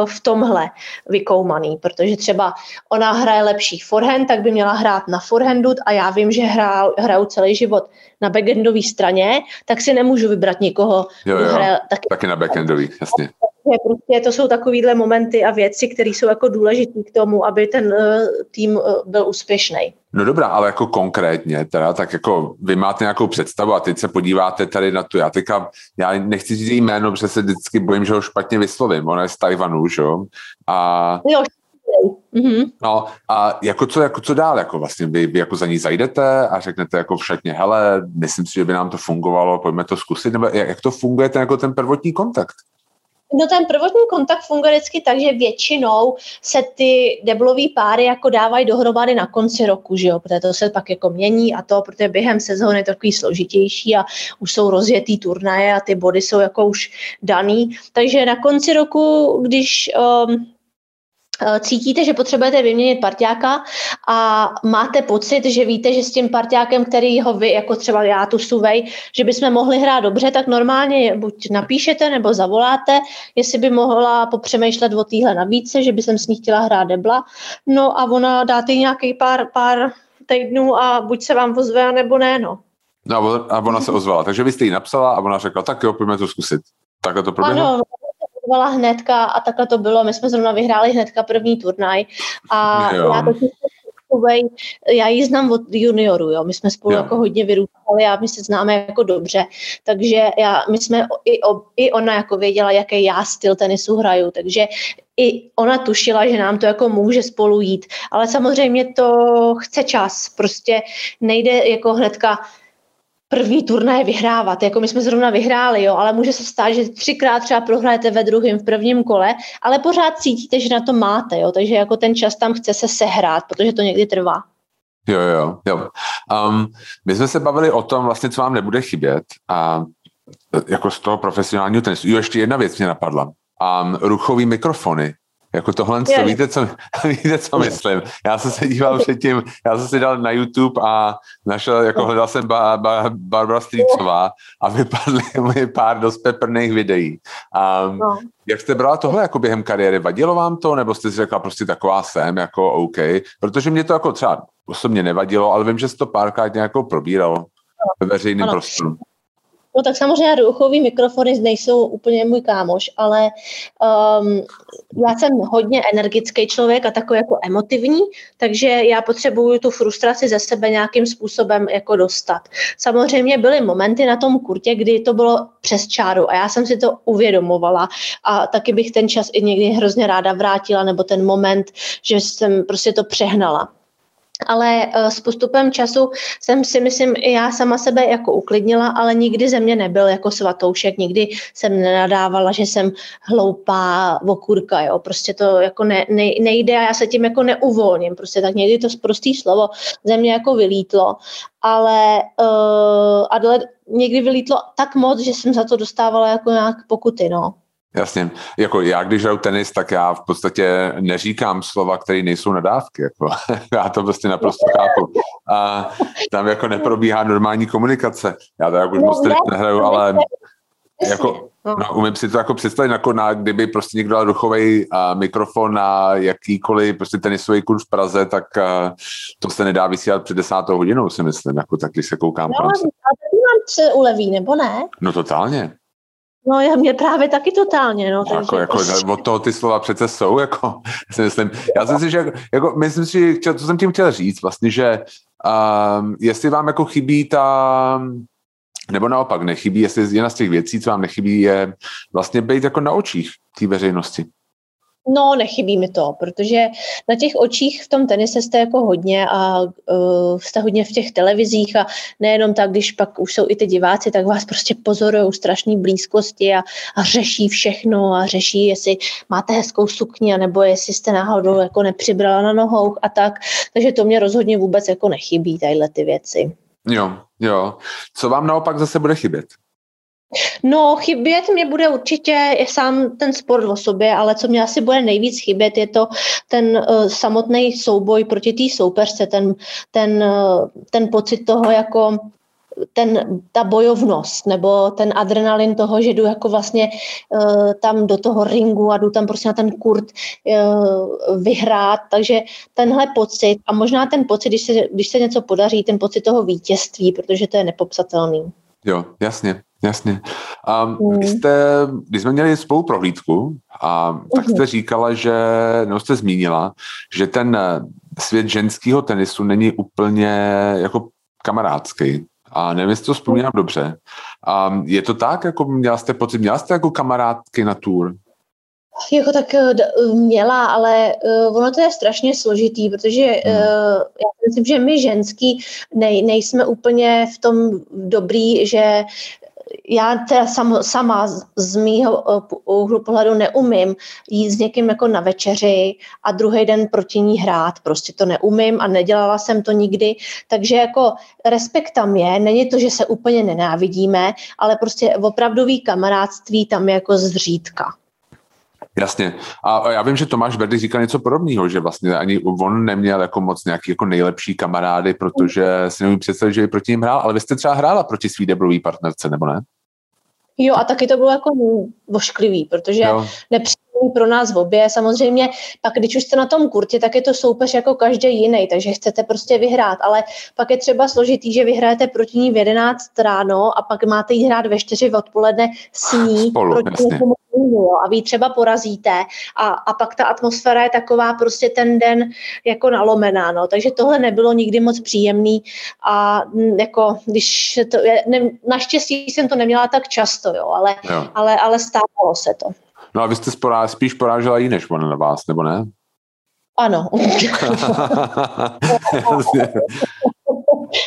v tomhle vykoumaný, protože třeba ona hraje lepší forehand, tak by měla hrát na forehandu a já vím, že hrá, hraju celý život na backendové straně, tak si nemůžu vybrat někoho, jo, jo, hraje taky, taky na backendový, jasně. Prostě to jsou takovýhle momenty a věci, které jsou jako důležité k tomu, aby ten uh, tým uh, byl úspěšný. No dobrá, ale jako konkrétně, teda, tak jako vy máte nějakou představu a teď se podíváte tady na tu, já teďka, já nechci říct jméno, protože se vždycky bojím, že ho špatně vyslovím, ona je z Tajvanu, že jo? A... Jo, Mm-hmm. No a jako co, jako co dál, jako vlastně vy, vy jako za ní zajdete a řeknete jako všetně, hele, myslím si, že by nám to fungovalo, pojďme to zkusit, nebo jak, jak to funguje ten, jako ten prvotní kontakt? No ten prvotní kontakt funguje vždycky tak, že většinou se ty deblové páry jako dávají dohromady na konci roku, že jo, protože to se pak jako mění a to, protože během sezóny je to takový složitější a už jsou rozjetý turnaje a ty body jsou jako už daný. Takže na konci roku, když um, cítíte, že potřebujete vyměnit partiáka a máte pocit, že víte, že s tím partiákem, který ho vy, jako třeba já tu suvej, že bychom mohli hrát dobře, tak normálně buď napíšete nebo zavoláte, jestli by mohla popřemýšlet o téhle nabídce, že by jsem s ní chtěla hrát debla. No a ona dáte nějaký pár, pár týdnů a buď se vám ozve, nebo ne, no. No a ona se ozvala, takže vy jste jí napsala a ona řekla, tak jo, pojďme to zkusit. Takhle to proběhlo? Ano, startovala hnedka a takhle to bylo. My jsme zrovna vyhráli hnedka první turnaj a jo. já to já ji znám od junioru, jo. my jsme spolu jo. jako hodně vyrůstali a my se známe jako dobře, takže já, my jsme, i, o, i ona jako věděla, jaký já styl tenisu hraju, takže i ona tušila, že nám to jako může spolu jít, ale samozřejmě to chce čas, prostě nejde jako hnedka první turnaje vyhrávat. Jako my jsme zrovna vyhráli, jo, ale může se stát, že třikrát třeba prohrajete ve druhém, v prvním kole, ale pořád cítíte, že na to máte, jo, takže jako ten čas tam chce se sehrát, protože to někdy trvá. Jo, jo, jo. Um, my jsme se bavili o tom vlastně, co vám nebude chybět a jako z toho profesionálního tenisu. Jo, ještě jedna věc mě napadla. Um, ruchový mikrofony. Jako tohle, co, víte, co, víte, co myslím? Já jsem se díval předtím, já jsem si dal na YouTube a našel, jako hledal jsem ba, ba, Barbara Strýcová a vypadly mi pár dost peprných videí. Um, no. Jak jste brala tohle jako během kariéry? Vadilo vám to, nebo jste si řekla prostě taková jsem, jako OK? Protože mě to jako třeba osobně nevadilo, ale vím, že se to párkrát nějakou probíralo ve veřejném prostoru. No tak samozřejmě ruchový mikrofony nejsou úplně můj kámoš, ale um, já jsem hodně energický člověk a takový jako emotivní, takže já potřebuju tu frustraci ze sebe nějakým způsobem jako dostat. Samozřejmě byly momenty na tom kurtě, kdy to bylo přes čáru a já jsem si to uvědomovala a taky bych ten čas i někdy hrozně ráda vrátila, nebo ten moment, že jsem prostě to přehnala ale eh, s postupem času jsem si myslím i já sama sebe jako uklidnila, ale nikdy ze mě nebyl jako svatoušek, nikdy jsem nenadávala, že jsem hloupá okurka, jo, prostě to jako ne, ne, nejde a já se tím jako neuvolním, prostě tak někdy to prostý slovo ze mě jako vylítlo, ale uh, Adele někdy vylítlo tak moc, že jsem za to dostávala jako nějak pokuty, no. Jasně. Jako já, když hraju tenis, tak já v podstatě neříkám slova, které nejsou nadávky. Jako. já to prostě naprosto chápu. A tam jako neprobíhá normální komunikace. Já to jako už moc nehraju, ale jako, no, umím si to jako představit, jako na, kdyby prostě někdo dal ruchový mikrofon na jakýkoliv prostě tenisový kurz v Praze, tak uh, to se nedá vysílat před desátou hodinou, si myslím, jako tak, když se koukám. No, a to se uleví, nebo ne? No totálně. No, já mě právě taky totálně, no. Jako, takže... jako, prostě- od toho ty slova přece jsou, jako, si myslím. Já jsem si, že, jako, jako myslím si, že, co jsem tím chtěl říct, vlastně, že um, jestli vám jako chybí ta, nebo naopak nechybí, jestli jedna z těch věcí, co vám nechybí, je vlastně být jako na očích té veřejnosti. No, nechybí mi to, protože na těch očích v tom tenise jste jako hodně a uh, jste hodně v těch televizích a nejenom tak, když pak už jsou i ty diváci, tak vás prostě pozorují strašné blízkosti a, a řeší všechno a řeší, jestli máte hezkou sukni, nebo jestli jste náhodou jako nepřibrala na nohou a tak. Takže to mě rozhodně vůbec jako nechybí, tadyhle ty věci. Jo, jo. Co vám naopak zase bude chybět? No, chybět mě bude určitě sám ten sport o sobě, ale co mě asi bude nejvíc chybět, je to ten uh, samotný souboj proti té soupeřce, ten, ten, uh, ten pocit toho jako ten, ta bojovnost nebo ten adrenalin toho, že jdu jako vlastně uh, tam do toho ringu a jdu tam prostě na ten kurt uh, vyhrát, takže tenhle pocit a možná ten pocit, když se, když se něco podaří, ten pocit toho vítězství, protože to je nepopsatelný. Jo, jasně, jasně. A mm. jste, když jsme měli spolu prohlídku, a tak jste mhm. říkala, že, no jste zmínila, že ten svět ženského tenisu není úplně jako kamarádský. A nevím, jestli to vzpomínám dobře. A je to tak, jako měla jste pocit, měla jste jako kamarádky na tour? Jako tak eh, měla, ale uh, ono to je strašně složitý, protože uh, já myslím, že my ženský nej, nejsme úplně v tom dobrý, že já teda sam, sama z mýho úhlu pohledu neumím jít s někým jako na večeři a druhý den proti ní hrát. Prostě to neumím a nedělala jsem to nikdy. Takže jako respekt tam je. Není to, že se úplně nenávidíme, ale prostě opravdový kamarádství tam je jako zřídka. Jasně. A já vím, že Tomáš Berdy říkal něco podobného, že vlastně ani on neměl jako moc nějaký jako nejlepší kamarády, protože si nemůžu představit, že by proti ním hrál, ale vy jste třeba hrála proti svý deblový partnerce, nebo ne? Jo, a taky to bylo jako vošklivý, protože nepříjemný pro nás v obě. Samozřejmě pak, když už jste na tom kurtě, tak je to soupeř jako každý jiný, takže chcete prostě vyhrát, ale pak je třeba složitý, že vyhrajete proti ní v 11 ráno a pak máte jít hrát ve 4 odpoledne s ní Spolu, proti někomu jo, a vy třeba porazíte a, a pak ta atmosféra je taková prostě ten den jako nalomená, no. takže tohle nebylo nikdy moc příjemný a jako když to, ne, naštěstí jsem to neměla tak často, jo, ale, jo. ale, ale stávalo se to. No a vy jste sporá, spíš porážela jí než ona na vás, nebo ne? Ano.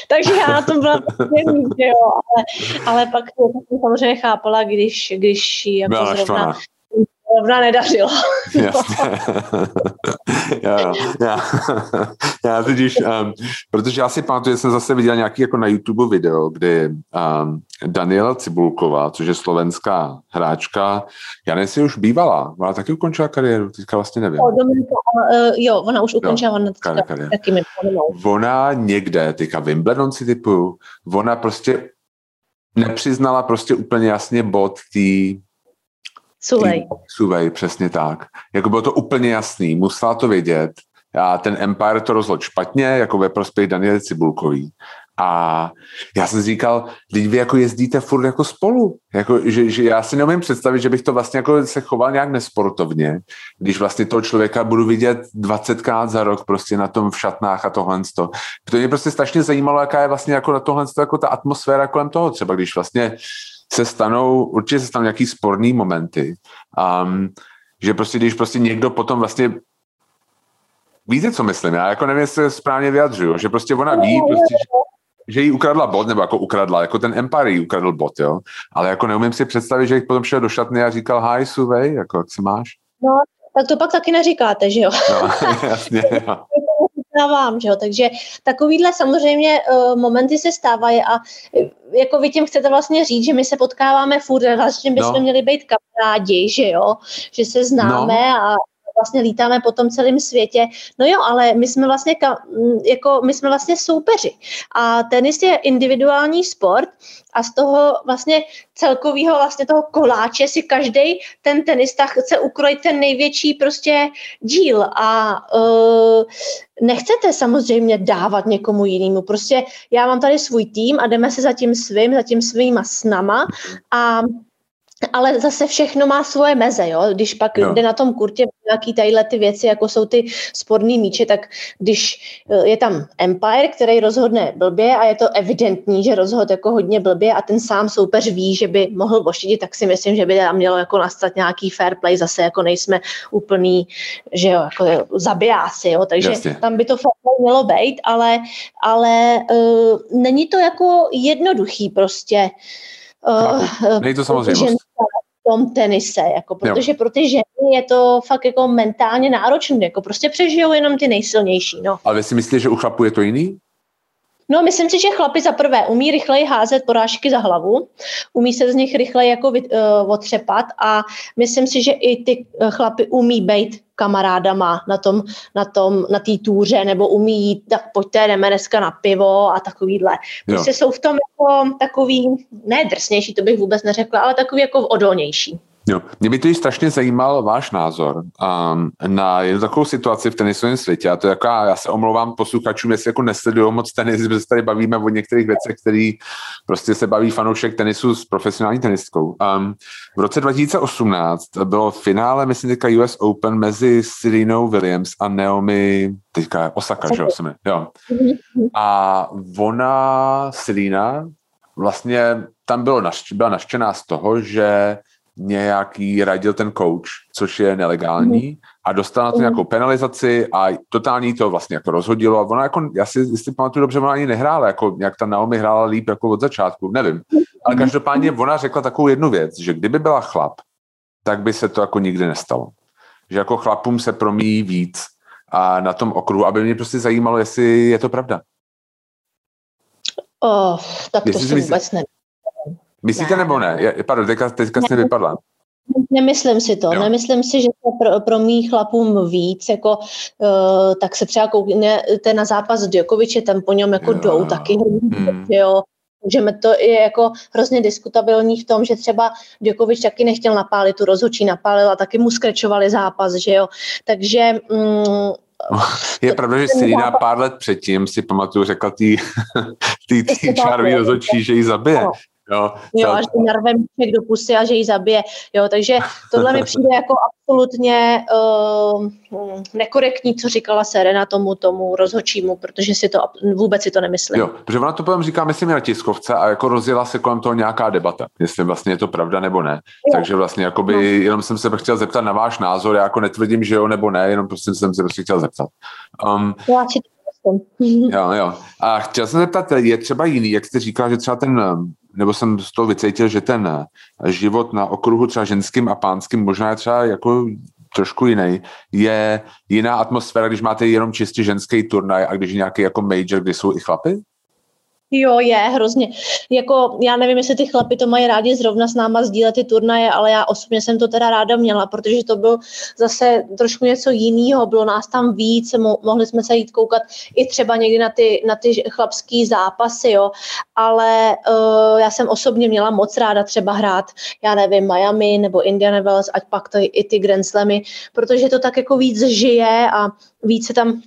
Takže já na tom byla jo, ale, ale pak jsem samozřejmě chápala, když, když jako byla zrovna, zrovna nedařilo. já, já, já totiž, um, protože já si pamatuju, že jsem zase viděl nějaký jako na YouTube video, kdy um, Daniela Cibulková, což je slovenská hráčka, já nevím, jestli už bývala, ona taky ukončila kariéru, teďka vlastně nevím. O, Dominika, uh, jo, ona už ukončila jo, ona kariéru. taky mi Ona někde, teďka Wimbledon si typu, ona prostě nepřiznala prostě úplně jasně bod tý Suvej. Suvej, přesně tak. Jako bylo to úplně jasný, musela to vědět. A ten Empire to rozhodl špatně, jako ve prospěch Daniel Cibulkový. A já jsem říkal, teď vy jako jezdíte furt jako spolu. Jako, že, že, já si neumím představit, že bych to vlastně jako se choval nějak nesportovně, když vlastně toho člověka budu vidět 20krát za rok prostě na tom v šatnách a tohle. To mě prostě strašně zajímalo, jaká je vlastně jako na tohle jako ta atmosféra kolem toho. Třeba když vlastně se stanou, určitě se stanou nějaký sporný momenty. Um, že prostě, když prostě někdo potom vlastně Víte, co myslím? Já jako nevím, jestli se správně vyjadřuju, že prostě ona ví, prostě, že, že jí ukradla bod, nebo jako ukradla, jako ten Empire jí ukradl bod, jo. Ale jako neumím si představit, že jich potom šel do šatny a říkal, hi, Suvej, jako jak se máš? No, tak to pak taky neříkáte, že jo? No, jasně, jo. vám, že jo? Takže takovýhle samozřejmě uh, momenty se stávají a uh, jako vy tím chcete vlastně říct, že my se potkáváme furt, vlastně bychom no. měli být kamarádi, že jo? Že se známe no. a vlastně lítáme po tom celém světě. No jo, ale my jsme vlastně jako my jsme vlastně soupeři. A tenis je individuální sport a z toho vlastně celkového vlastně toho koláče si každý ten tenista chce ukrojit ten největší prostě díl a uh, nechcete samozřejmě dávat někomu jinému. Prostě já mám tady svůj tým a jdeme se za tím svým, za tím svýma snama a ale zase všechno má svoje meze, jo? Když pak jo. jde na tom kurtě nějaký tadyhle ty věci, jako jsou ty sporný míče, tak když eh, je tam Empire, který rozhodne blbě a je to evidentní, že rozhod jako hodně blbě a ten sám soupeř ví, že by mohl ošidit, tak si myslím, že by tam mělo jako nastat nějaký fair play, zase jako nejsme úplný, že jo, jako zabijáci, jo, takže Jasně. tam by to fair play mělo být, ale, ale uh, není to jako jednoduchý prostě. Uh, Není to samozřejmě v tom tenise, jako, protože jo. pro ty ženy je to fakt jako mentálně náročné, jako prostě přežijou jenom ty nejsilnější. No. Ale vy si myslíte, že u chlapů je to jiný? No, myslím si, že chlapi za prvé umí rychleji házet porážky za hlavu, umí se z nich rychleji jako uh, otřepat a myslím si, že i ty uh, chlapi umí být kamarádama na tom, na tom, na té túře, nebo umí jít, tak pojďte, jdeme dneska na pivo a takovýhle. Prostě jsou v tom jako takový, ne drsnější, to bych vůbec neřekla, ale takový jako odolnější. Jo. Mě by tedy strašně zajímal váš názor um, na jednu takovou situaci v tenisovém světě. A to je jako, já se omlouvám posluchačům, jestli jako nesledují moc tenis, protože se tady bavíme o některých věcech, které prostě se baví fanoušek tenisu s profesionální tenistkou. Um, v roce 2018 bylo finále, myslím, teďka US Open mezi Serenou Williams a Naomi, teďka Osaka, že jo, jo. A ona, Serena, vlastně tam bylo byla naštěná z toho, že nějaký radil ten coach, což je nelegální, a dostala na to nějakou penalizaci a totální to vlastně jako rozhodilo a ona jako, já si jestli pamatuju dobře, ona ani nehrála, jako jak ta Naomi hrála líp jako od začátku, nevím. Ale každopádně ona řekla takovou jednu věc, že kdyby byla chlap, tak by se to jako nikdy nestalo. Že jako chlapům se promíjí víc a na tom okruhu, aby mě prostě zajímalo, jestli je to pravda. Oh, tak jestli to si vůbec ne. Myslíte ne. nebo ne? Je, pardon, teďka, teďka ne. jste vypadla. Nemyslím si to. Jo. Nemyslím si, že to pro, pro mých chlapům víc, jako, uh, tak se třeba koukne ten na zápas Djokoviče, tam po něm jako jo. jdou taky hmm. jo. Můžeme to je jako hrozně diskutabilní v tom, že třeba Djokovič taky nechtěl napálit, tu rozhodčí napálil a taky mu skrečovali zápas, že jo. Takže mm, je pravda, že Sirina pár let předtím si pamatuju, řekla tý, tý, tý čárový rozhodčí, že ji zabije. Jo, jo a že narve míček do pusy a že ji zabije. Jo, takže tohle mi přijde jako absolutně uh, nekorektní, co říkala Serena tomu tomu rozhočímu, protože si to vůbec si to nemyslím. Jo, protože ona to potom říká, myslím, na tiskovce a jako rozjela se kolem toho nějaká debata, jestli vlastně je to pravda nebo ne. Jo. Takže vlastně jakoby, no. jenom jsem se chtěl zeptat na váš názor, já jako netvrdím, že jo nebo ne, jenom prostě jsem se prostě chtěl zeptat. Um, já si Jo, jo. A chtěl jsem zeptat, je třeba jiný, jak jste říkal, že třeba ten nebo jsem z toho vycítil, že ten eh, život na okruhu třeba ženským a pánským možná je třeba jako trošku jiný. Je jiná atmosféra, když máte jenom čistě ženský turnaj a když je nějaký jako major, kde jsou i chlapy? Jo, je, hrozně. Jako, já nevím, jestli ty chlapi to mají rádi zrovna s náma sdílet ty turnaje, ale já osobně jsem to teda ráda měla, protože to byl zase trošku něco jiného, bylo nás tam víc, mo- mohli jsme se jít koukat i třeba někdy na ty, na ty chlapský zápasy, jo, ale uh, já jsem osobně měla moc ráda třeba hrát, já nevím, Miami nebo Indiana Wells, ať pak to i ty Grand Slamy, protože to tak jako víc žije a víc se tam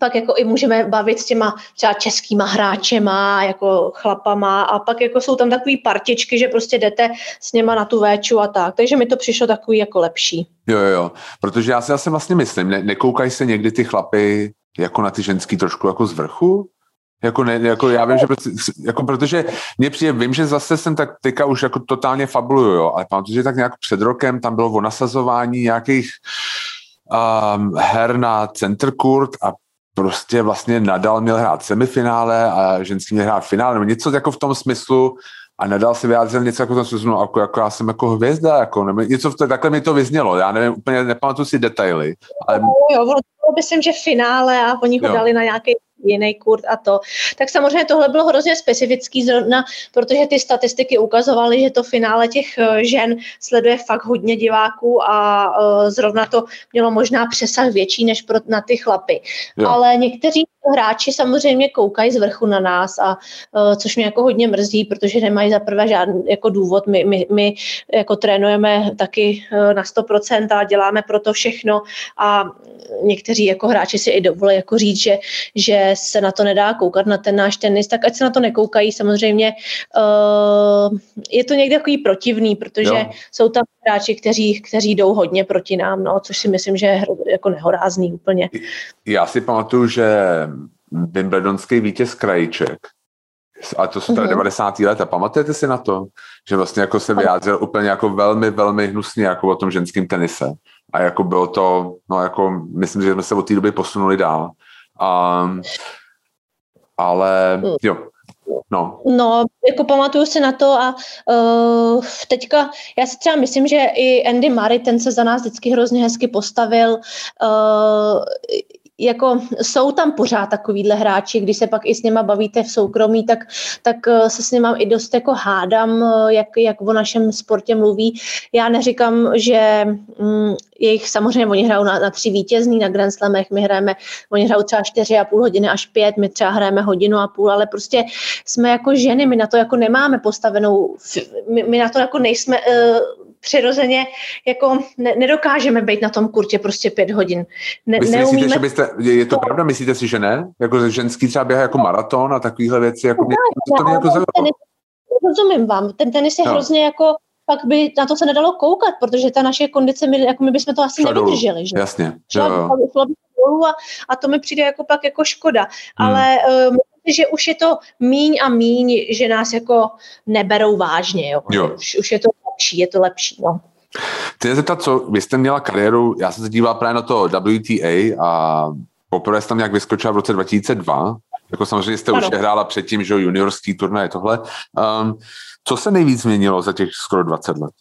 pak jako i můžeme bavit s těma třeba českýma hráčema, jako chlapama a pak jako jsou tam takový partičky, že prostě jdete s něma na tu véču a tak. Takže mi to přišlo takový jako lepší. Jo, jo, jo. Protože já si asi vlastně myslím, ne, nekoukají se někdy ty chlapy jako na ty ženský trošku jako z vrchu? Jako, ne, jako já vím, že prostě, jako protože mě přijde, vím, že zase jsem tak teďka už jako totálně fabuluju, jo, ale pamatuju, že tak nějak před rokem tam bylo o nasazování nějakých um, her na center court a prostě vlastně Nadal měl hrát semifinále a ženský měl hrát finále, nebo něco jako v tom smyslu a Nadal si vyjádřil něco jako v tom smyslu, no, jako, jako já jsem jako hvězda, jako, nebo něco v to, takhle mi to vyznělo, já nevím, úplně nepamatuji si detaily. Ale... No, jo, bylo myslím, že finále a oni ho jo. dali na nějaký jiný kurt a to. Tak samozřejmě tohle bylo hrozně specifický zrovna, protože ty statistiky ukazovaly, že to finále těch eh, žen sleduje fakt hodně diváků a uh, zrovna to mělo možná přesah větší než pro, na ty chlapy. Jo. Ale někteří hráči samozřejmě koukají z vrchu na nás, a uh, což mě jako hodně mrzí, protože nemají za prvé žádný jako důvod. My, my, my jako trénujeme taky uh, na 100% a děláme pro to všechno a někteří jako hráči si i dovolí jako říct, že, že se na to nedá koukat na ten náš tenis, tak ať se na to nekoukají. Samozřejmě uh, je to někdy takový protivný, protože jo. jsou tam hráči, kteří, kteří jdou hodně proti nám, no, což si myslím, že je jako nehorázný úplně. Já si pamatuju, že Wimbledonský vítěz Krajíček, a to jsou uh-huh. 90. leta. Pamatujete si na to? Že vlastně jako se vyjádřil úplně jako velmi, velmi hnusně jako o tom ženském tenise. A jako bylo to, no jako, myslím, že jsme se od té doby posunuli dál. Um, ale hmm. jo, No. no, jako pamatuju si na to a uh, teďka, já si třeba myslím, že i Andy Murray, ten se za nás vždycky hrozně hezky postavil. Uh, jako jsou tam pořád takovýhle hráči, když se pak i s něma bavíte v soukromí, tak, tak eh, se s něma i dost jako hádám, eh, jak, jak o našem sportě mluví. Já neříkám, že mm, jejich samozřejmě oni hrajou na, na tři vítězný na Grand Slamech, my hrajeme, oni hrajou třeba čtyři a půl hodiny až pět, my třeba hrajeme hodinu a půl, ale prostě jsme jako ženy, my na to jako nemáme postavenou, my, my na to jako nejsme uh, přirozeně jako ne, nedokážeme být na tom kurtě prostě pět hodin. Ne, Myslíte, neumíme... že byste, je, je to pravda, myslíte si, že ne? Jako ženský třeba běhá jako maraton a takovýhle věci, jako no, mě, to mě jako Rozumím vám, ten tenis je no. hrozně jako pak by na to se nedalo koukat, protože ta naše kondice, my, jako my bychom to asi Šla nevydrželi. Že? Jasně. Šla, jo, jo. a, a to mi přijde jako pak jako škoda. Hmm. Ale um, že už je to míň a míň, že nás jako neberou vážně. Jo. Jo. Už, už je to lepší, je to lepší, no. Chci se zeptat, co, vy jste měla kariéru, já jsem se díval právě na to WTA a poprvé jste tam nějak vyskočila v roce 2002, jako samozřejmě jste ano. už hrála předtím, že juniorský turnaj, tohle. Um, co se nejvíc změnilo za těch skoro 20 let?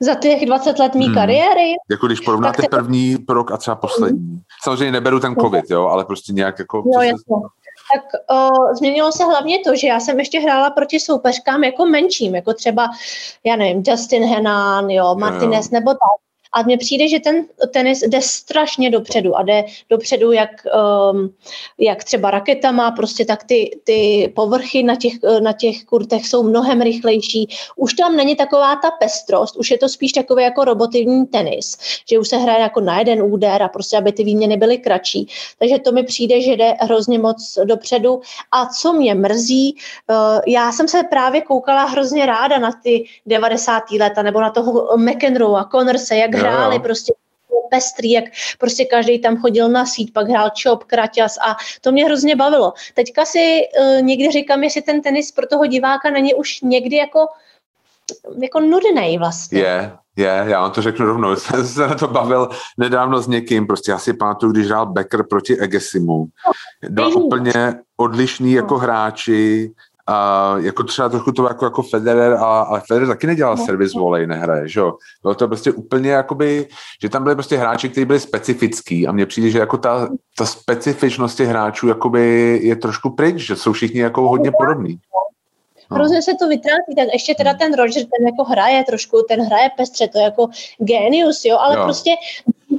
Za těch 20 let mý hmm. kariéry? Jako když porovnáte te... první rok a třeba poslední. Hmm. Samozřejmě neberu ten covid, jo, ale prostě nějak jako... Jasně. Tak o, změnilo se hlavně to, že já jsem ještě hrála proti soupeřkám jako menším, jako třeba, já nevím, Justin Henan, jo, Martinez jo. nebo tak. A mně přijde, že ten tenis jde strašně dopředu a jde dopředu jak, um, jak třeba raketama, prostě tak ty, ty povrchy na těch, na těch kurtech jsou mnohem rychlejší. Už tam není taková ta pestrost, už je to spíš takový jako robotivní tenis, že už se hraje jako na jeden úder a prostě, aby ty výměny byly kratší. Takže to mi přijde, že jde hrozně moc dopředu. A co mě mrzí, uh, já jsem se právě koukala hrozně ráda na ty 90. leta nebo na toho McEnroe a Connorse, jak hráli jo. prostě pestrý, jak prostě každý tam chodil na sít, pak hrál čop, kraťas a to mě hrozně bavilo. Teďka si uh, někdy říkám, jestli ten tenis pro toho diváka není už někdy jako jako nudný vlastně. Je, je, já vám to řeknu rovnou. Jsem se na to bavil nedávno s někým, prostě asi pamatuju, když hrál Becker proti Egesimu. Dva úplně odlišní jako hráči, a jako třeba trochu to jako, jako Federer, a, ale Federer taky nedělal no. servis volej, nehraje, že jo. Bylo to prostě úplně jakoby, že tam byli prostě hráči, kteří byli specifický a mně přijde, že jako ta, ta specifičnost těch hráčů jakoby je trošku pryč, že jsou všichni jako hodně podobní. No. Hrozně se to vytrácí, tak ještě teda ten Roger, ten jako hraje trošku, ten hraje pestře, to je jako genius, jo, ale jo. prostě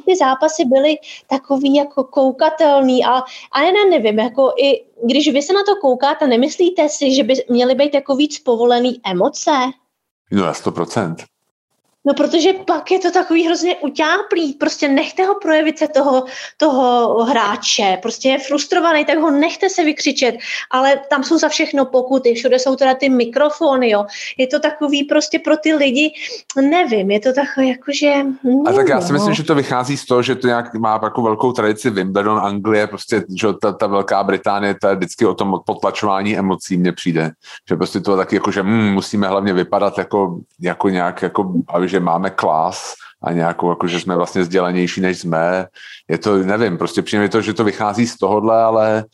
ty zápasy byly takový jako koukatelný a, a já nevím, jako i když vy se na to koukáte, nemyslíte si, že by měly být jako víc povolený emoce? No, na 100%. No protože pak je to takový hrozně utáplý, prostě nechte ho projevit se toho, toho hráče, prostě je frustrovaný, tak ho nechte se vykřičet, ale tam jsou za všechno pokuty, všude jsou teda ty mikrofony, jo. Je to takový prostě pro ty lidi, nevím, je to takový jakože... A tak já si myslím, že to vychází z toho, že to nějak má jako velkou tradici Wimbledon, Anglie, prostě že ta, ta Velká Británie, to je vždycky o tom potlačování emocí mně přijde, že prostě to taky jako, že mm, musíme hlavně vypadat jako, jako nějak, jako, aby, že že máme klas a nějakou, jako, že jsme vlastně vzdělanější, než jsme. Je to, nevím, prostě přijde to, že to vychází z tohohle, ale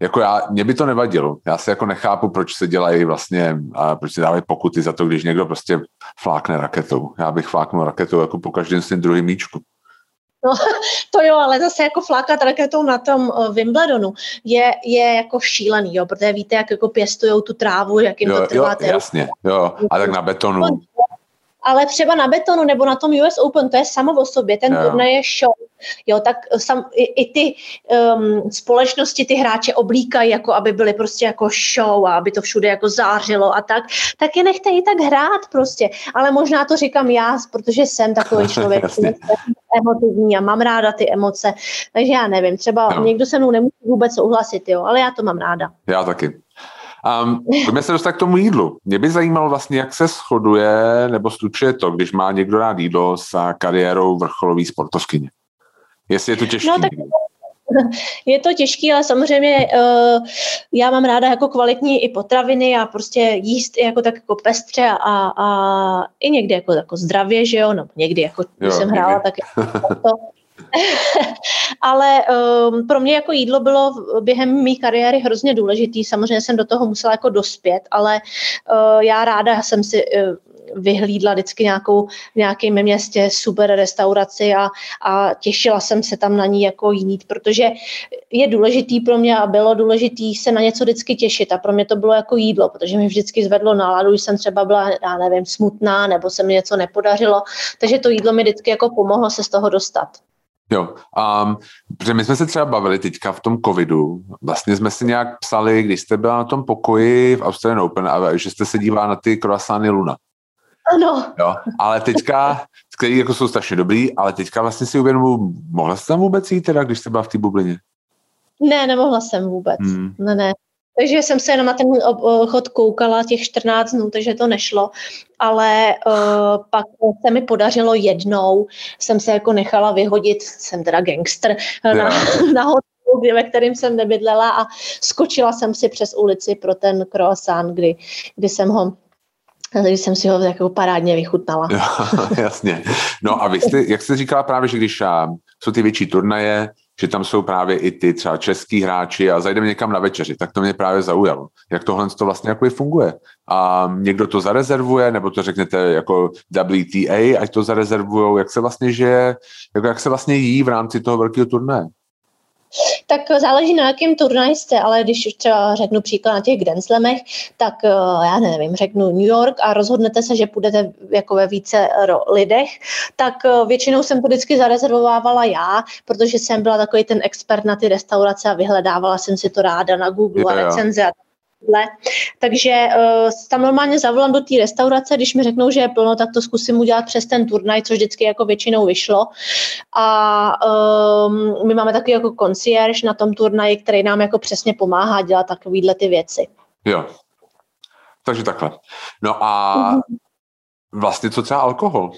jako já, mě by to nevadilo. Já se jako nechápu, proč se dělají vlastně, a proč se dávají pokuty za to, když někdo prostě flákne raketou. Já bych fláknul raketou jako po každém svým druhým míčku. No, to jo, ale zase jako flákat raketou na tom Wimbledonu je, je jako šílený, jo, protože víte, jak jako pěstujou tu trávu, jak jim jo, to trvá. Jo, jasně, jo, a tak na betonu. Ale třeba na betonu nebo na tom US Open, to je samo o sobě, ten no. turnaj je show. Jo, tak sam, i, i ty um, společnosti ty hráče oblíkají, jako aby byly prostě jako show a aby to všude jako zářilo a tak, tak je nechte i tak hrát prostě. Ale možná to říkám já, protože jsem takový člověk, emotivní a mám ráda ty emoce. Takže já nevím, třeba no. někdo se mnou nemusí vůbec souhlasit, jo, ale já to mám ráda. Já taky. Um, pojďme se dostat k tomu jídlu. Mě by zajímalo vlastně, jak se shoduje nebo slučuje to, když má někdo rád jídlo s kariérou vrcholový sportovkyně. Jestli je to těžké. No, tak je to těžké, ale samozřejmě uh, já mám ráda jako kvalitní i potraviny a prostě jíst jako tak jako pestře a, a i někdy jako, jako zdravě, že jo, no někdy jako, když jo, jsem hrála, tak to, Ale um, pro mě jako jídlo bylo během mé kariéry hrozně důležitý. Samozřejmě jsem do toho musela jako dospět, ale uh, já ráda jsem si uh, vyhlídla vždycky nějakou, v nějakém městě super restauraci a, a těšila jsem se tam na ní jako jít, protože je důležitý pro mě a bylo důležitý se na něco vždycky těšit a pro mě to bylo jako jídlo, protože mi vždycky zvedlo náladu, když jsem třeba byla, já nevím, smutná nebo se mi něco nepodařilo, takže to jídlo mi vždycky jako pomohlo se z toho dostat. Jo, um, protože my jsme se třeba bavili teďka v tom covidu, vlastně jsme si nějak psali, když jste byla na tom pokoji v Australian Open, a že jste se dívala na ty croissany Luna. Ano. Jo, ale teďka, který jako jsou strašně dobrý, ale teďka vlastně si uvědomuji, mohla jste tam vůbec jít teda, když jste byla v té bublině? Ne, nemohla jsem vůbec. Hmm. Ne, ne. Takže jsem se jenom na ten chod koukala těch 14 dnů, takže to nešlo. Ale uh, pak se mi podařilo jednou, jsem se jako nechala vyhodit, jsem teda gangster, yeah. na, na hotelu, ve kterým jsem nebydlela a skočila jsem si přes ulici pro ten croissant, kdy, kdy jsem ho takže jsem si ho jako parádně vychutnala. jasně. No a vy jste, jak jste říkala právě, že když jsou ty větší turnaje, že tam jsou právě i ty třeba český hráči a zajdeme někam na večeři, tak to mě právě zaujalo. Jak tohle to vlastně jako funguje. A někdo to zarezervuje, nebo to řeknete jako WTA, ať to zarezervujou, jak se vlastně žije, jako jak se vlastně jí v rámci toho velkého turnaje. Tak záleží na jakém turnaji jste, ale když třeba řeknu příklad na těch Grand Slamech, tak eh, já nevím, řeknu New York a rozhodnete se, že půjdete jako ve více lidech, tak eh, většinou jsem to vždycky zarezervovávala já, protože jsem byla takový ten expert na ty restaurace a vyhledávala jsem si to ráda na Google a recenze a jídle. Takže uh, tam normálně zavolám do té restaurace, když mi řeknou, že je plno, tak to zkusím udělat přes ten turnaj, což vždycky jako většinou vyšlo. A um, my máme takový jako concierge na tom turnaji, který nám jako přesně pomáhá dělat takovýhle ty věci. Jo. Takže takhle. No a mhm. vlastně co třeba alkohol?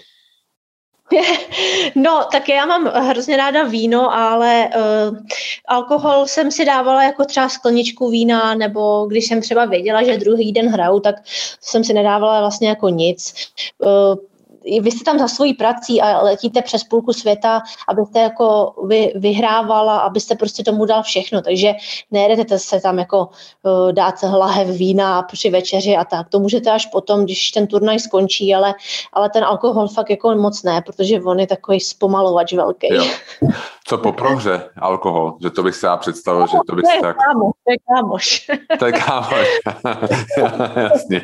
No, tak já mám hrozně ráda víno, ale uh, alkohol jsem si dávala jako třeba skleničku vína, nebo když jsem třeba věděla, že druhý den hraju, tak jsem si nedávala vlastně jako nic. Uh, vy jste tam za svojí prací a letíte přes půlku světa, abyste jako vy, vyhrávala, abyste prostě tomu dal všechno, takže nejedete se tam jako uh, dát lahev vína při večeři a tak, to můžete až potom, když ten turnaj skončí, ale, ale ten alkohol fakt jako moc ne, protože on je takový zpomalovač velký. Jo. Co po prohře alkohol? Že to bych se já představil, no, že to bych je tak... Kámoš, to je kámoš. to je kámoš. Jasně.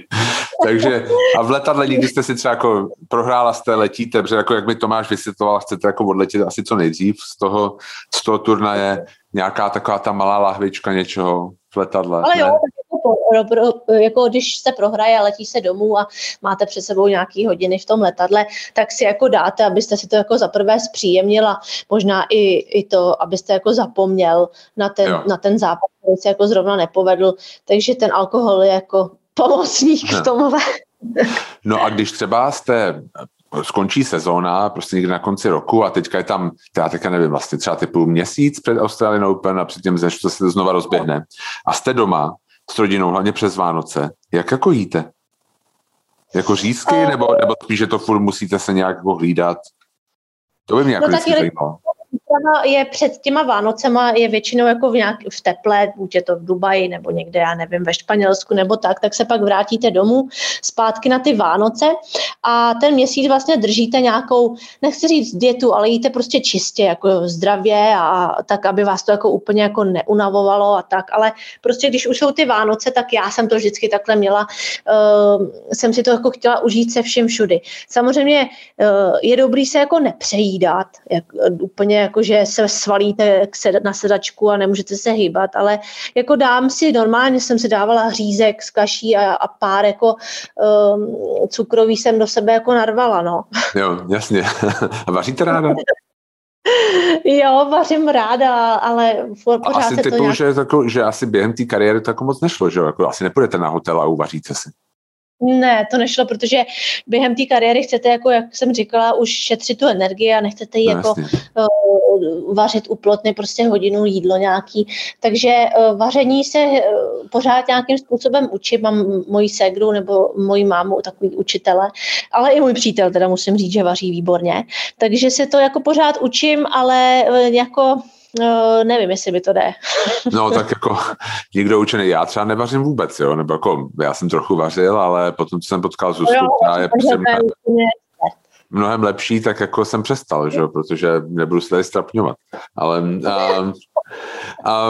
Takže a v letadle nikdy jste si třeba jako prohrála jste, letíte, protože jako jak mi Tomáš vysvětloval, chcete jako odletět asi co nejdřív z toho, z toho turnaje, nějaká taková ta malá lahvička něčeho v letadle. Ale ne? jo, tak jako, pro, jako když se prohraje a letí se domů a máte před sebou nějaký hodiny v tom letadle, tak si jako dáte, abyste si to jako za prvé zpříjemnila, možná i, i to, abyste jako zapomněl na ten, na ten západ, který se jako zrovna nepovedl, takže ten alkohol je jako pomocník v tomhle. No a když třeba jste skončí sezóna, prostě někdy na konci roku a teďka je tam, já teďka nevím, vlastně třeba typu měsíc před Australian Open a předtím, než to se to znova rozběhne. A jste doma s rodinou, hlavně přes Vánoce. Jak jako jíte? Jako řízky, nebo, nebo spíš, že to furt musíte se nějak jako hlídat? To by mě jako no, zajímalo příprava je před těma Vánocema, je většinou jako v, nějak, v teple, buď je to v Dubaji nebo někde, já nevím, ve Španělsku nebo tak, tak se pak vrátíte domů zpátky na ty Vánoce a ten měsíc vlastně držíte nějakou, nechci říct dietu, ale jíte prostě čistě, jako zdravě a tak, aby vás to jako úplně jako neunavovalo a tak, ale prostě když už jsou ty Vánoce, tak já jsem to vždycky takhle měla, uh, jsem si to jako chtěla užít se vším všudy. Samozřejmě uh, je dobrý se jako nepřejídat, jak, úplně jako, že se svalíte na sedačku a nemůžete se hýbat, ale jako dám si, normálně jsem si dávala řízek z kaší a, a pár jako um, cukroví jsem do sebe jako narvala, no. Jo, jasně. A vaříte ráda? Jo, vařím ráda, ale pořád a asi se to nějak... že, jako, že asi během té kariéry to jako moc nešlo, že jo? Jako asi nepůjdete na hotel a uvaříte si. Ne, to nešlo, protože během té kariéry chcete, jako jak jsem říkala, už šetřit tu energii a nechcete jí no, jako uh, vařit u plotny prostě hodinu jídlo nějaký. Takže uh, vaření se uh, pořád nějakým způsobem učím. Mám moji segru nebo moji mámu, takový učitele, ale i můj přítel, teda musím říct, že vaří výborně. Takže se to jako pořád učím, ale uh, jako No, nevím, jestli by to jde. no, tak jako nikdo učený, já třeba nevařím vůbec, jo, nebo jako já jsem trochu vařil, ale potom, co jsem potkal Zuzku, která je prostě mnohem, mnohem lepší, tak jako jsem přestal, že jo, protože nebudu se tady strapňovat. Ale um,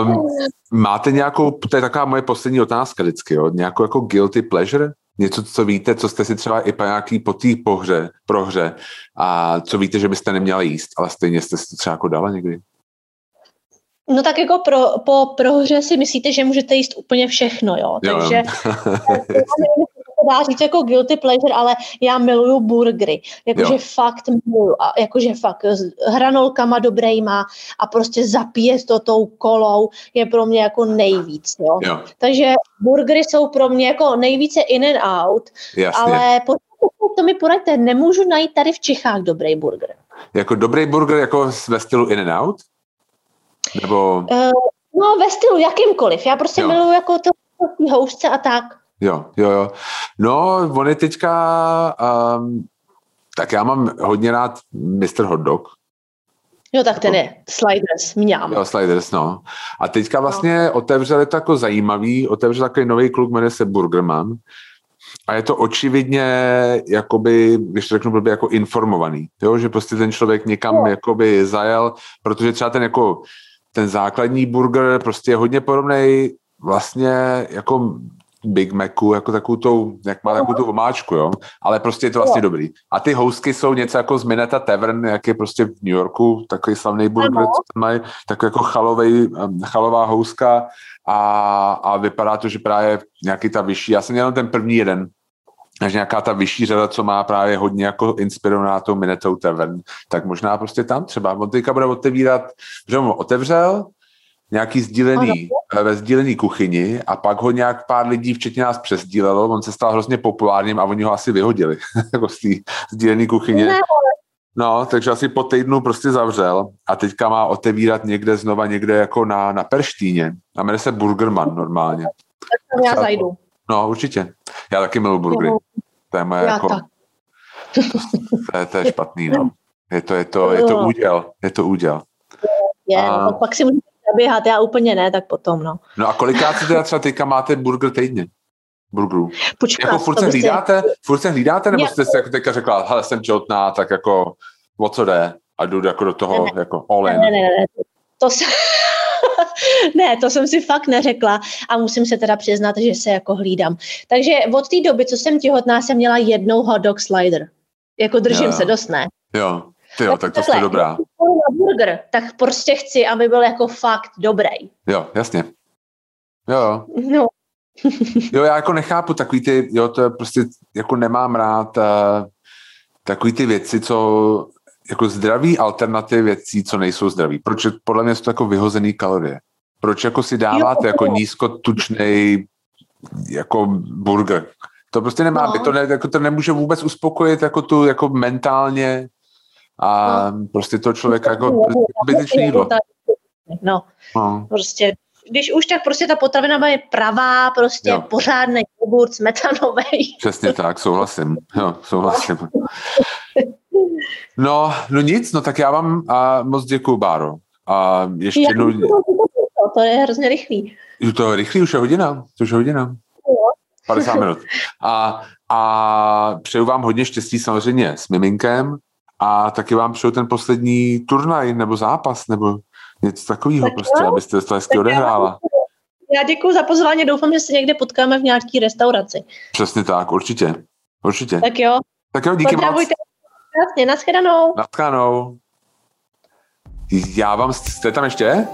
um, máte nějakou, to je taková moje poslední otázka vždycky, jo, nějakou jako guilty pleasure? Něco, co víte, co jste si třeba i po nějaký po té pohře, prohře a co víte, že byste neměli jíst, ale stejně jste si to třeba jako dala někdy? No tak jako pro, po prohře si myslíte, že můžete jíst úplně všechno, jo. jo. Takže dá říct jako guilty pleasure, ale já miluju burgery. Jakože fakt miluju. A jakože fakt s hranolkama dobrejma a prostě zapíjet to tou kolou je pro mě jako nejvíc, jo. jo. Takže burgery jsou pro mě jako nejvíce in and out, Jasně. ale to mi poraďte, nemůžu najít tady v Čechách dobrý burger. Jako dobrý burger jako ve stylu in and out? Nebo... Uh, no ve stylu jakýmkoliv. Já prostě jo. miluji jako to houšce a tak. Jo, jo, jo. No, on je teďka, um, tak já mám hodně rád Mr. Hot Dog. Jo, tak ten je Sliders, mňám. Jo, Sliders, no. A teďka vlastně no. otevřeli to jako zajímavý, otevřel takový nový kluk, jmenuje se Burgerman. A je to očividně, jakoby, když to řeknu blbě, jako informovaný. Jo? Že prostě ten člověk někam no. jakoby zajel, protože třeba ten jako ten základní burger prostě je hodně podobný vlastně jako Big Macu, jako takovou tou, jak má takovou tu omáčku, jo, ale prostě je to vlastně dobrý. A ty housky jsou něco jako z Mineta Tavern, jak je prostě v New Yorku, takový slavný burger, co tam mají, takový jako chalovej, chalová houska. A, a vypadá to, že právě nějaký ta vyšší, já jsem měl ten první jeden, až nějaká ta vyšší řada, co má právě hodně jako inspirovaná tou Minetou Tavern, tak možná prostě tam třeba. On teďka bude otevírat, že on otevřel, nějaký sdílený, ano. ve sdílený kuchyni a pak ho nějak pár lidí, včetně nás, přesdílelo, on se stal hrozně populárním a oni ho asi vyhodili jako z té sdílené kuchyně. No, takže asi po týdnu prostě zavřel a teďka má otevírat někde znova, někde jako na, na Perštíně. A jmenuje se Burgerman normálně. Tak já zajdu. No, určitě. Já taky miluji burgery. To je moje jako... Tak. To, je, to je špatný, no. Je to, je to, je to úděl. Je to úděl. Je, a... no, pak si můžete zaběhat, já úplně ne, tak potom, no. No a kolikrát si teda třeba teďka máte burger týdně? Burgerů. Počkej, jako furt se hlídáte, furt se hlídáte, nebo jste se jako teďka řekla, hele, jsem těhotná, tak jako o co jde? A jdu jako do toho, ne, jako all in. Ne, ne, ne, to se... ne, to jsem si fakt neřekla a musím se teda přiznat, že se jako hlídám. Takže od té doby, co jsem těhotná, jsem měla jednou hot dog slider. Jako držím jo. se dost, ne? Jo, ty jo, tak to jste dobrá. na burger, tak prostě chci, aby byl jako fakt dobrý. Jo, jasně. Jo. No. jo, já jako nechápu takový ty, jo, to je prostě, jako nemám rád uh, takový ty věci, co jako zdraví alternativy věcí, co nejsou zdraví. Proč podle mě jsou to jako vyhozený kalorie? Proč jako si dáváte jo, jako nízkotučný jako burger? To prostě nemá, no. to, ne, jako to nemůže vůbec uspokojit jako tu jako mentálně a no. prostě to člověka jako zbytečný jídlo. No, no, prostě když už, tak prostě ta potravina je pravá, prostě jo. pořádný jogurt, smetanový. Přesně tak, souhlasím. Jo, souhlasím. No, no nic, no tak já vám a moc děkuju, Báro. A ještě jednou... To je hrozně rychlý. To je rychlý, už je hodina. To už je hodina. 50 minut. A, a přeju vám hodně štěstí samozřejmě s miminkem a taky vám přeju ten poslední turnaj nebo zápas nebo něco takového tak prostě, jo. abyste to hezky odehrála. Já děkuji za pozvání, doufám, že se někde potkáme v nějaké restauraci. Přesně tak, určitě. Určitě. Tak jo. Tak jo, díky moc. Krásně, nashledanou. Nashledanou. Já vám, jste tam ještě?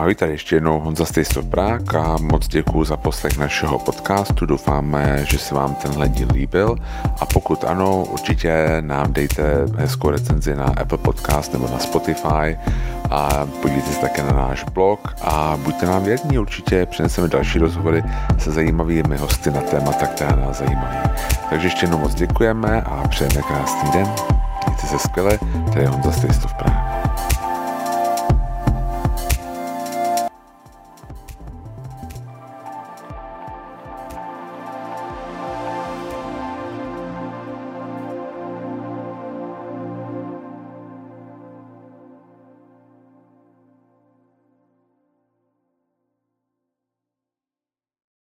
Ahoj, tady ještě jednou Honza Stejstov Brák a moc děkuji za poslech našeho podcastu. Doufáme, že se vám tenhle díl líbil a pokud ano, určitě nám dejte hezkou recenzi na Apple Podcast nebo na Spotify a podívejte se také na náš blog a buďte nám věrní, určitě přineseme další rozhovory se zajímavými hosty na témata, která nás zajímají. Takže ještě jednou moc děkujeme a přejeme krásný den. Mějte se skvěle, tady je Honza Stejstov Brák.